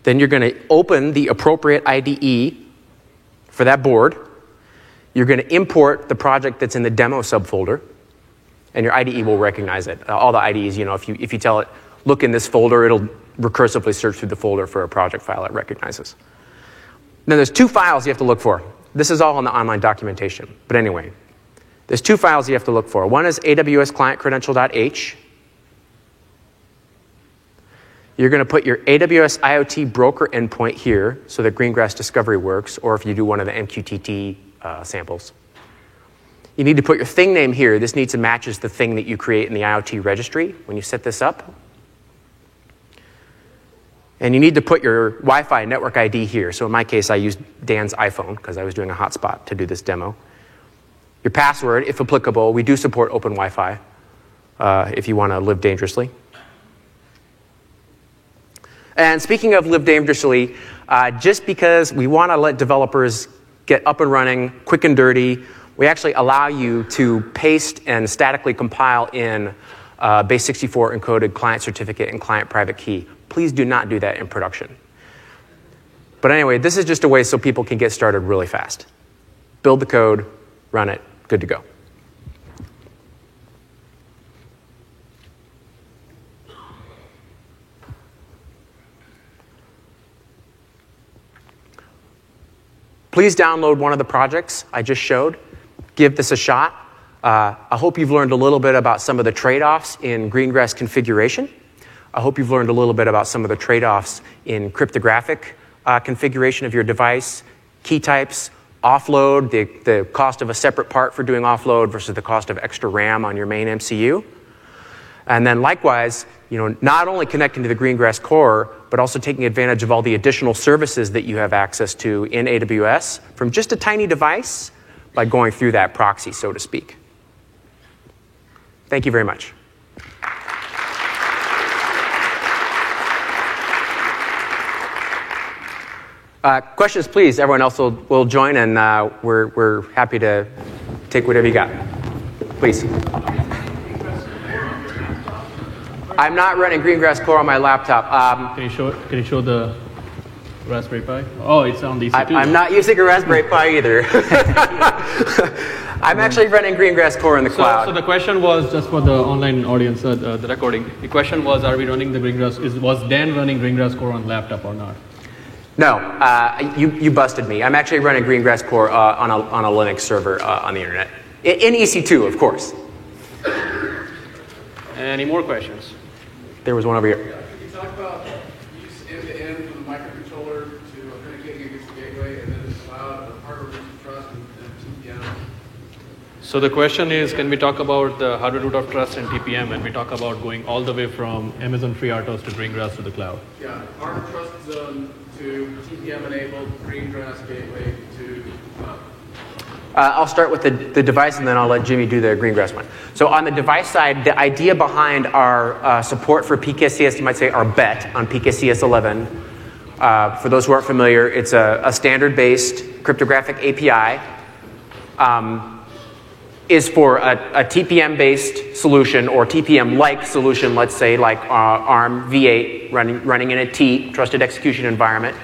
then you're going to open the appropriate IDE for that board. You're going to import the project that's in the demo subfolder, and your IDE will recognize it. Uh, all the IDEs, you know, if you, if you tell it, look in this folder, it'll recursively search through the folder for a project file it recognizes. Then there's two files you have to look for. This is all in the online documentation. But anyway, there's two files you have to look for. One is AWS client credential.h, you're going to put your AWS IoT broker endpoint here so that Greengrass Discovery works, or if you do one of the MQTT uh, samples. You need to put your thing name here. This needs to matches the thing that you create in the IoT registry when you set this up. And you need to put your Wi Fi network ID here. So in my case, I used Dan's iPhone because I was doing a hotspot to do this demo. Your password, if applicable, we do support open Wi Fi uh, if you want to live dangerously. And speaking of live dangerously, uh, just because we want to let developers get up and running quick and dirty, we actually allow you to paste and statically compile in uh, base64 encoded client certificate and client private key. Please do not do that in production. But anyway, this is just a way so people can get started really fast. Build the code, run it, good to go. Please download one of the projects I just showed. Give this a shot. Uh, I hope you've learned a little bit about some of the trade offs in Greengrass configuration. I hope you've learned a little bit about some of the trade offs in cryptographic uh, configuration of your device, key types, offload, the, the cost of a separate part for doing offload versus the cost of extra RAM on your main MCU. And then likewise, you know, not only connecting to the Greengrass core, but also taking advantage of all the additional services that you have access to in AWS from just a tiny device by going through that proxy, so to speak. Thank you very much. Uh, questions, please. Everyone else will, will join, and uh, we're, we're happy to take whatever you got. Please. I'm not running Greengrass Core on my laptop. Um, Can you show Can you show the Raspberry Pi? Oh, it's on EC2. I, am not using a Raspberry Pi either. I'm actually running Greengrass Core in the So, cloud. so the question was just for the online audience, uh, the, the recording. The question was, are we running the Greengrass? Is was Dan running Greengrass Core on laptop or not? No, uh, you, you busted me. I'm actually running Greengrass Core uh, on, a, on a Linux server uh, on the internet. In, in EC2, of course. Any more questions? There was one over here. Can you talk about use end-to-end from the microcontroller to authenticating against the gateway and then the cloud, the hardware root of trust and, and TPM? So the question is, can we talk about the hardware root of trust and TPM when we talk about going all the way from Amazon FreeRTOS to Greengrass to the cloud? Yeah, hardware trust zone to TPM enabled Greengrass gateway to cloud. Uh, I'll start with the, the device and then I'll let Jimmy do the Greengrass one. So, on the device side, the idea behind our uh, support for PKCS, you might say our bet on PKCS 11, uh, for those who aren't familiar, it's a, a standard based cryptographic API. Um, is for a, a TPM based solution or TPM like solution, let's say, like uh, ARM v8 running, running in a T, trusted execution environment.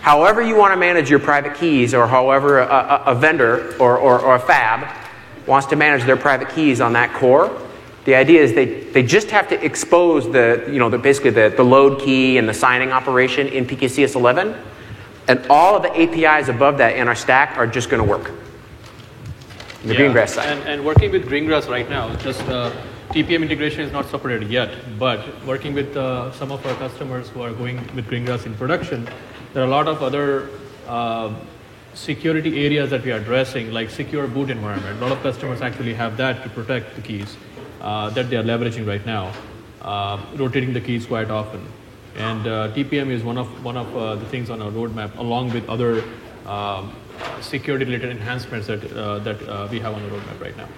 However, you want to manage your private keys, or however a, a, a vendor or, or, or, a fab wants to manage their private keys on that core, the idea is they, they just have to expose the, you know, the, basically the, the load key and the signing operation in PKCS 11, and all of the APIs above that in our stack are just going to work. The Yeah, Greengrass side. And, and working with Greengrass right now, just uh, TPM integration is not supported yet, but working with uh, some of our customers who are going with Greengrass in production, there are a lot of other uh, security areas that we are addressing, like secure boot environment. A lot of customers actually have that to protect the keys uh, that they are leveraging right now, uh, rotating the keys quite often. And uh, TPM is one of one of the things on our roadmap, along with other um, security-related enhancements that uh, that uh, we have on the roadmap right now.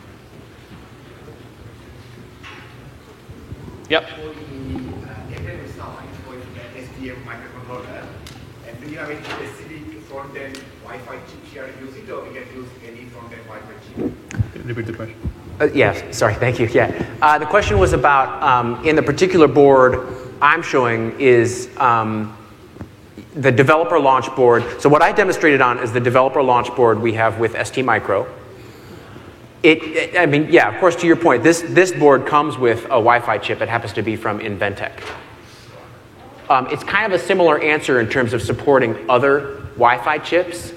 Yep. for the uh, embedded side, for the STM microcontroller, and do you have any specific front-end Wi-Fi chip here to or we can use any front-end Wi-Fi chip? Repeat the question. Uh, yes, sorry, thank you. Yeah. Uh, the question was about um, in the particular board I'm showing is um, the developer launch board. So, what I demonstrated on is the developer launch board we have with ST Micro. It, it- I mean, yeah, of course, to your point, this, this board comes with a Wi Fi chip. It happens to be from Inventek. Um, it's kind of a similar answer in terms of supporting other Wi Fi chips.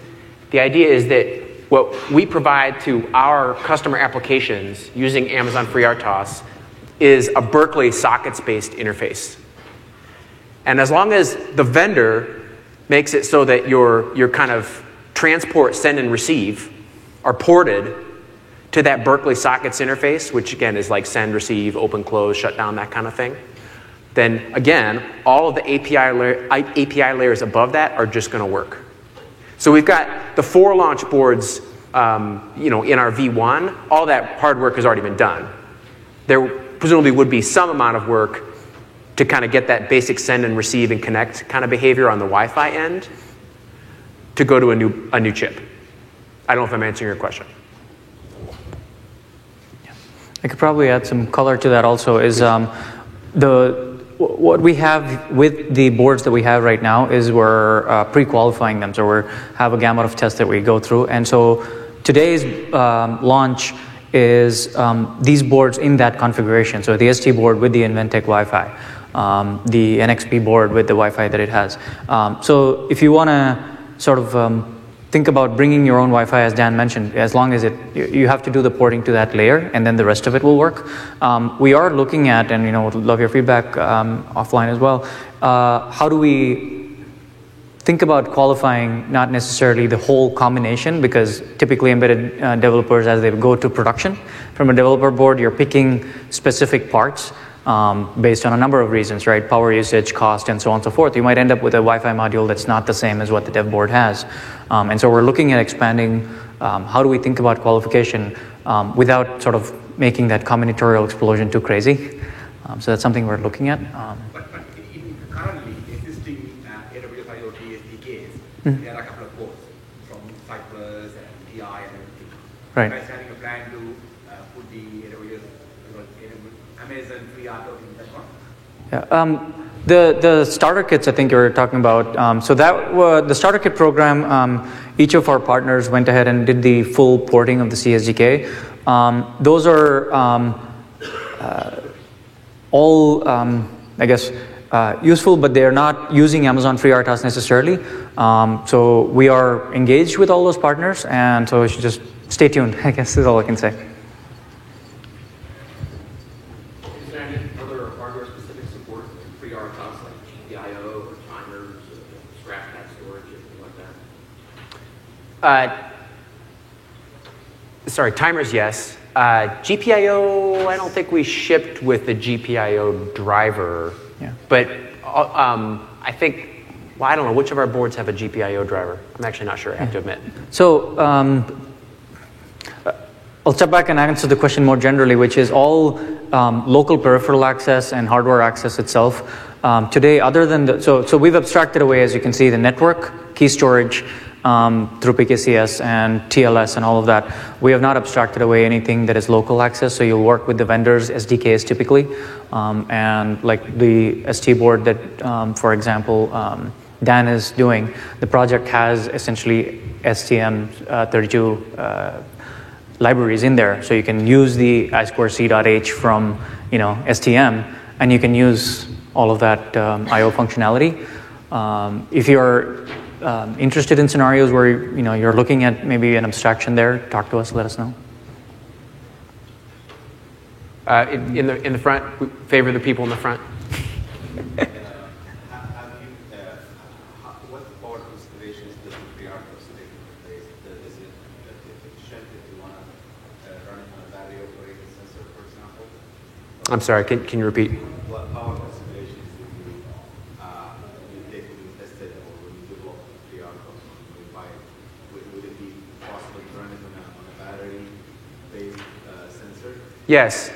The idea is that what we provide to our customer applications using Amazon FreeRTOS is a Berkeley sockets based interface. And as long as the vendor makes it so that your, your kind of transport, send, and receive are ported to that Berkeley sockets interface, which again is like send, receive, open, close, shut down, that kind of thing, then again, all of the API, layer, API layers above that are just going to work. So we've got the four launch boards, um, you know, in our V1. All that hard work has already been done. There presumably would be some amount of work to kind of get that basic send and receive and connect kind of behavior on the Wi-Fi end to go to a new a new chip. I don't know if I'm answering your question. I could probably add some color to that also is um, the what we have with the boards that we have right now is we're uh, pre-qualifying them, so we have a gamut of tests that we go through, and so today's um, launch is um, these boards in that configuration. So the ST board with the Inventek Wi-Fi, um, the NXP board with the Wi-Fi that it has. Um, so if you want to sort of um, think about bringing your own Wi-Fi, as Dan mentioned, as long as it you, have to do the porting to that layer, and then the rest of it will work. Um, we are looking at, and you know, love your feedback um, offline as well. Uh, how do we think about qualifying not necessarily the whole combination because typically embedded uh, developers as they go to production from a developer board you're picking specific parts um, based on a number of reasons right power usage cost and so on and so forth you might end up with a wi-fi module that's not the same as what the dev board has um, and so we're looking at expanding um, how do we think about qualification um, without sort of making that combinatorial explosion too crazy um, so that's something we're looking at um, But, but in currently existing uh, AWS IoT SDKs, Hmm. there are a couple of boards from Cypress and TI and everything. Right. You guys having a plan to uh, put the AWS, you know, Amazon? Yeah, um, the the starter kits I think you were talking about. Um, so that wa the starter kit program. Um, each of our partners went ahead and did the full porting of the CSDK. Um, those are um, uh, all, um, I guess, uh, useful, but they are not using Amazon FreeRTOS necessarily. Um, so we are engaged with all those partners, and so you should just stay tuned. I guess is all I can say. Is there any other hardware-specific support for your RTOS, like GPIO or timers, or scratch pad storage, anything like that? Uh, sorry, timers, yes. Uh, GPIO, I don't think we shipped with the GPIO driver. Yeah. But uh, um, I think, well, I don't know, which of our boards have a GPIO driver? I'm actually not sure, I have to admit. So um, uh, I'll step back and answer the question more generally, which is all um, local peripheral access and hardware access itself. Um, today, other than the, so, so we've abstracted away, as you can see, the network, key storage um, through PKCS and TLS and all of that. We have not abstracted away anything that is local access, so you'll work with the vendors, SDKs typically, um, and like the ST board that, um, for example, um, Dan is doing, the project has essentially STM32 uh, libraries in there. So you can use the i2c.h from you know, STM, and you can use all of that um, I/O functionality. Um, if you're um, interested in scenarios where you know you're looking at maybe an abstraction there, talk to us. Let us know. Uh, in, in the in the front, we favor the people in the front. Have you, uh, can you power considerations does the FreeRTOS take into place? Does- Is it efficient if you want to run it on a battery operated sensor, for example? I'm sorry. Can, can you repeat? What power considerations do you, uh, you take when you test it or when you develop FreeRTOS, when you buy it? Would, would it be possible to run it on a, on a battery-based uh, sensor? Yes.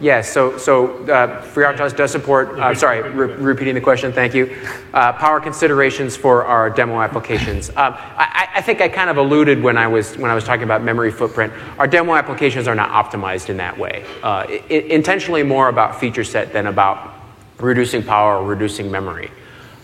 Yes, so, so uh, FreeRTOS does support, uh, sorry, re- repeating the question, thank you. Uh, power considerations for our demo applications. Um, I, I think I kind of alluded when I, was, when I was talking about memory footprint. Our demo applications are not optimized in that way. Uh, i- intentionally more about feature set than about reducing power or reducing memory.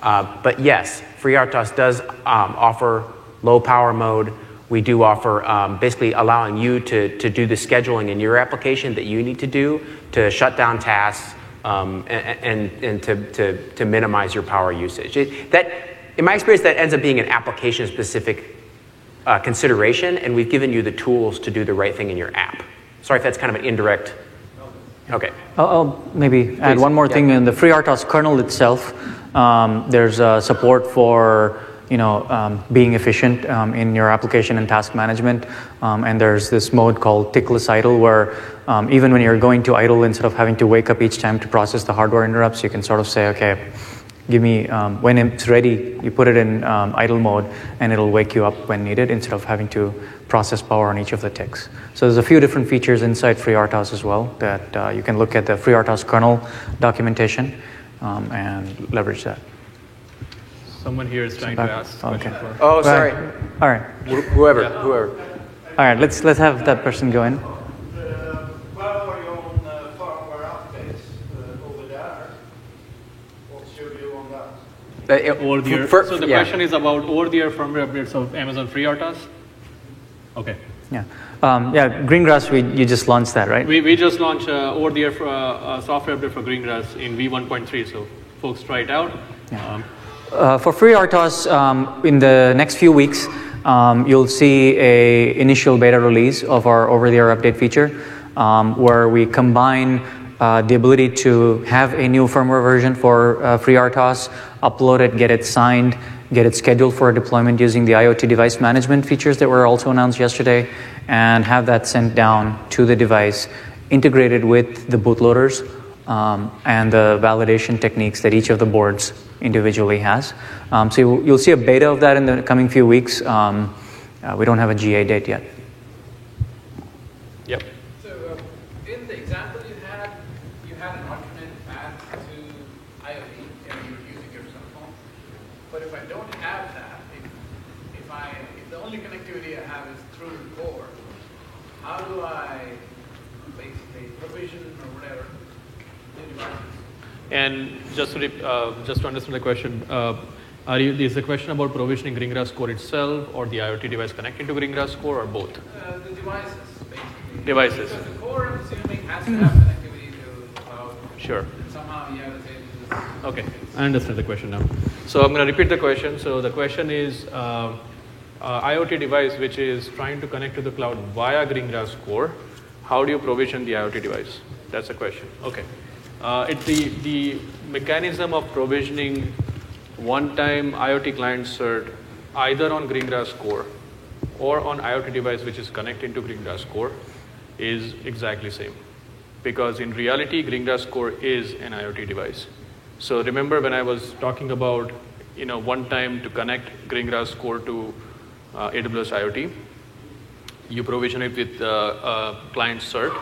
Uh, but yes, FreeRTOS does um, offer low power mode. We do offer um, basically allowing you to, to do the scheduling in your application that you need to do to shut down tasks um, and, and, and to, to, to minimize your power usage. It, that, in my experience, that ends up being an application specific uh, consideration, and we've given you the tools to do the right thing in your app. Sorry if that's kind of an indirect. Okay. I'll, I'll maybe add one more yeah. thing in the FreeRTOS kernel itself. Um, there's uh, support for you know um, being efficient um, in your application and task management, um, and there's this mode called tickless idle where um, even when you're going to idle, instead of having to wake up each time to process the hardware interrupts, you can sort of say, okay, give me um, when it's ready. You put it in um, idle mode, and it'll wake you up when needed instead of having to process power on each of the ticks. So there's a few different features inside FreeRTOS as well that uh, you can look at the FreeRTOS kernel documentation um, and leverage that. Someone here is trying to ask. a Okay. for- Oh, sorry. All right. Wh- Whoever, whoever. All right. Let's let's have that person go in. Uh, Well, are on uh, firmware updates uh, over there? What's your view on that? Uh, it- Over the air. for- so the yeah. question is about over the air firmware updates of Amazon FreeRTOS. Okay. Yeah. Um, yeah. Greengrass. We you just launched that, right? We, we just launched uh, over the air for, uh, uh, software update for Greengrass in V1.3, so folks try it out. Um, Uh, for FreeRTOS, um, in the next few weeks, um, you'll see a initial beta release of our over-the-air update feature, um, where we combine uh, the ability to have a new firmware version for uh, FreeRTOS, upload it, get it signed, get it scheduled for deployment using the IoT device management features that were also announced yesterday, and have that sent down to the device, integrated with the bootloaders um, and the validation techniques that each of the boards individually has. Um, so you'll, you'll see a beta of that in the coming few weeks. Um, uh, we don't have a GA date yet. yep. So, uh, in the example you had, you had an alternate path to IoT, and you were using your cell phone. But if I don't have that, if, if I, if the only connectivity I have is through the core, how do I basically provision or whatever the devices? And just to, re- uh, just to understand the question, uh, are you, is the question about provisioning Greengrass core itself or the IoT device connecting to Greengrass core or both? Uh, the devices, basically. Devices. Because the core, I'm assuming, has to have connectivity to the cloud. Sure. And somehow you have to. Okay, I understand the question now. So I'm going to repeat the question. So the question is uh, uh, IoT device which is trying to connect to the cloud via Greengrass core. How do you provision the IoT device? That's the question. Okay. Uh, it, the, the mechanism of provisioning one-time IoT client cert either on Greengrass core or on IoT device which is connected to Greengrass core is exactly same because in reality Greengrass core is an IoT device. So remember when I was talking about you know one time to connect Greengrass core to uh, AWS IoT, you provision it with uh, uh, client cert.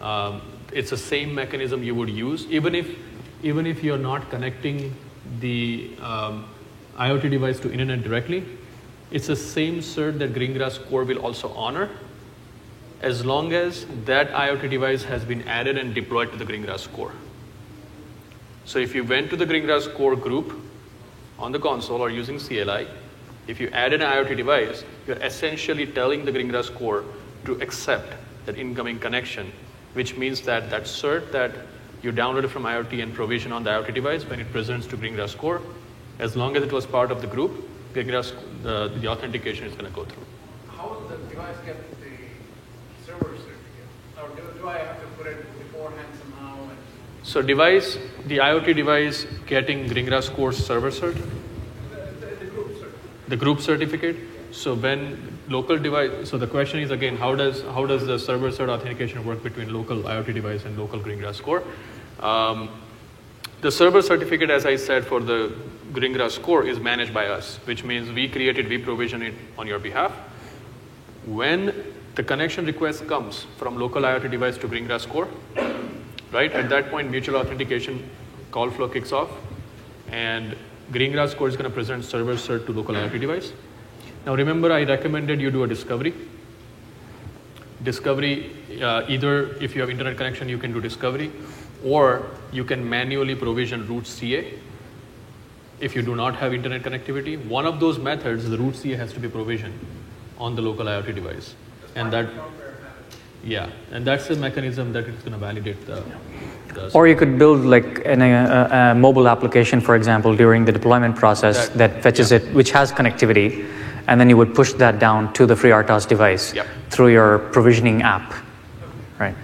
Um, it's the same mechanism you would use even if even if you're not connecting the um, IoT device to internet directly. It's the same cert that Greengrass core will also honor as long as that IoT device has been added and deployed to the Greengrass core. So if you went to the Greengrass core group on the console or using CLI, if you add an IoT device, you're essentially telling the Greengrass core to accept that incoming connection, which means that that cert that you downloaded from IoT and provision on the IoT device, when it presents to Greengrass core, as long as it was part of the group, Greengrass, uh, the authentication is going to go through. How will the device get the server certificate? Or do, do I have to put it beforehand somehow? And So device, the IoT device getting Greengrass core server cert, the, the, the group cert? the group certificate. So when local device, so the question is again, how does how does the server cert authentication work between local IoT device and local Greengrass core? Um, the server certificate, as I said, for the Greengrass core is managed by us, which means we create it, we provision it on your behalf. When the connection request comes from local IoT device to Greengrass core, right? At that point, mutual authentication call flow kicks off, and Greengrass core is going to present server cert to local IoT device. Now, remember, I recommended you do a discovery. Discovery, uh, either if you have internet connection, you can do discovery, or you can manually provision root CA. If you do not have internet connectivity, one of those methods, the root CA has to be provisioned on the local IoT device, and that, yeah, and that's the mechanism that it's going to validate the. the Or you could build like an, a, a mobile application, for example, during the deployment process That- that, fetches yeah. it, which has connectivity, and then you would push that down to the FreeRTOS device Yep. through your provisioning app, right?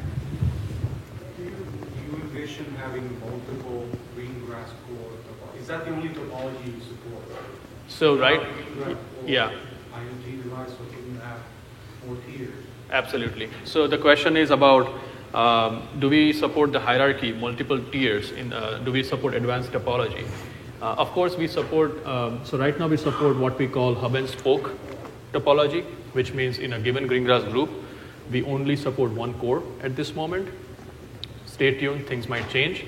Do you, do you envision having multiple Greengrass core? Is that the only topology you support? So right, Greengrass core yeah. IoT device, or can you have more tiers? Absolutely. So the question is about um, do we support the hierarchy, multiple tiers? In uh, do we support advanced topology? Uh, of course, we support. Um, so right now we support what we call hub and spoke topology, which means in a given Greengrass group, we only support one core at this moment. Stay tuned; things might change.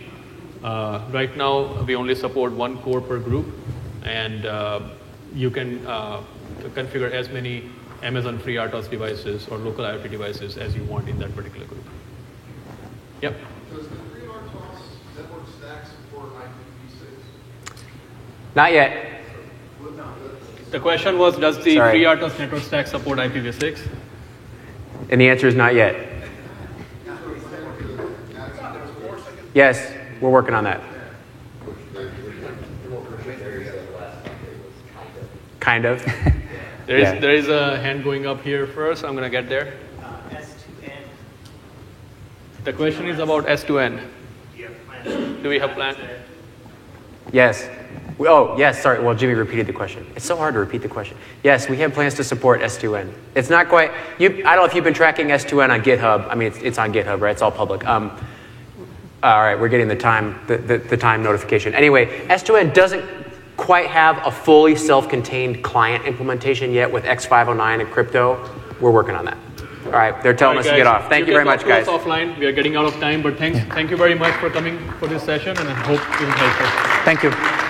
Uh, right now, we only support one core per group, and uh, you can uh, configure as many Amazon Free FreeRTOS devices or local IoT devices as you want in that particular group. Yep. Does the FreeRTOS network stack support IPv6? Not yet. The question was, does the Sorry. FreeRTOS network stack support IPv6? And the answer is not yet. Yes, we're working on that. Kind of. There is Yeah. there is a hand going up here first. I'm gonna get there. S2N, The question is about S2N. do you have plans? Do we have plan? Yes. We- Oh, yes, sorry. Well, Jimmy repeated the question. It's so hard to repeat the question. Yes, we have plans to support S2N. It's not quite, you, I don't know if you've been tracking S2N on GitHub. I mean, it's, it's on GitHub, right? It's all public. Um, all right, we're getting the time, the, the, the time notification. Anyway, S2N doesn't quite have a fully self-contained client implementation yet with X509 and crypto. We're working on that. All right, they're telling All us right, to get off. Thank you can very much, talk to us guys. Offline, we are getting out of time, but thanks, thank you very much for coming for this session, and I hope it was helpful. Thank you.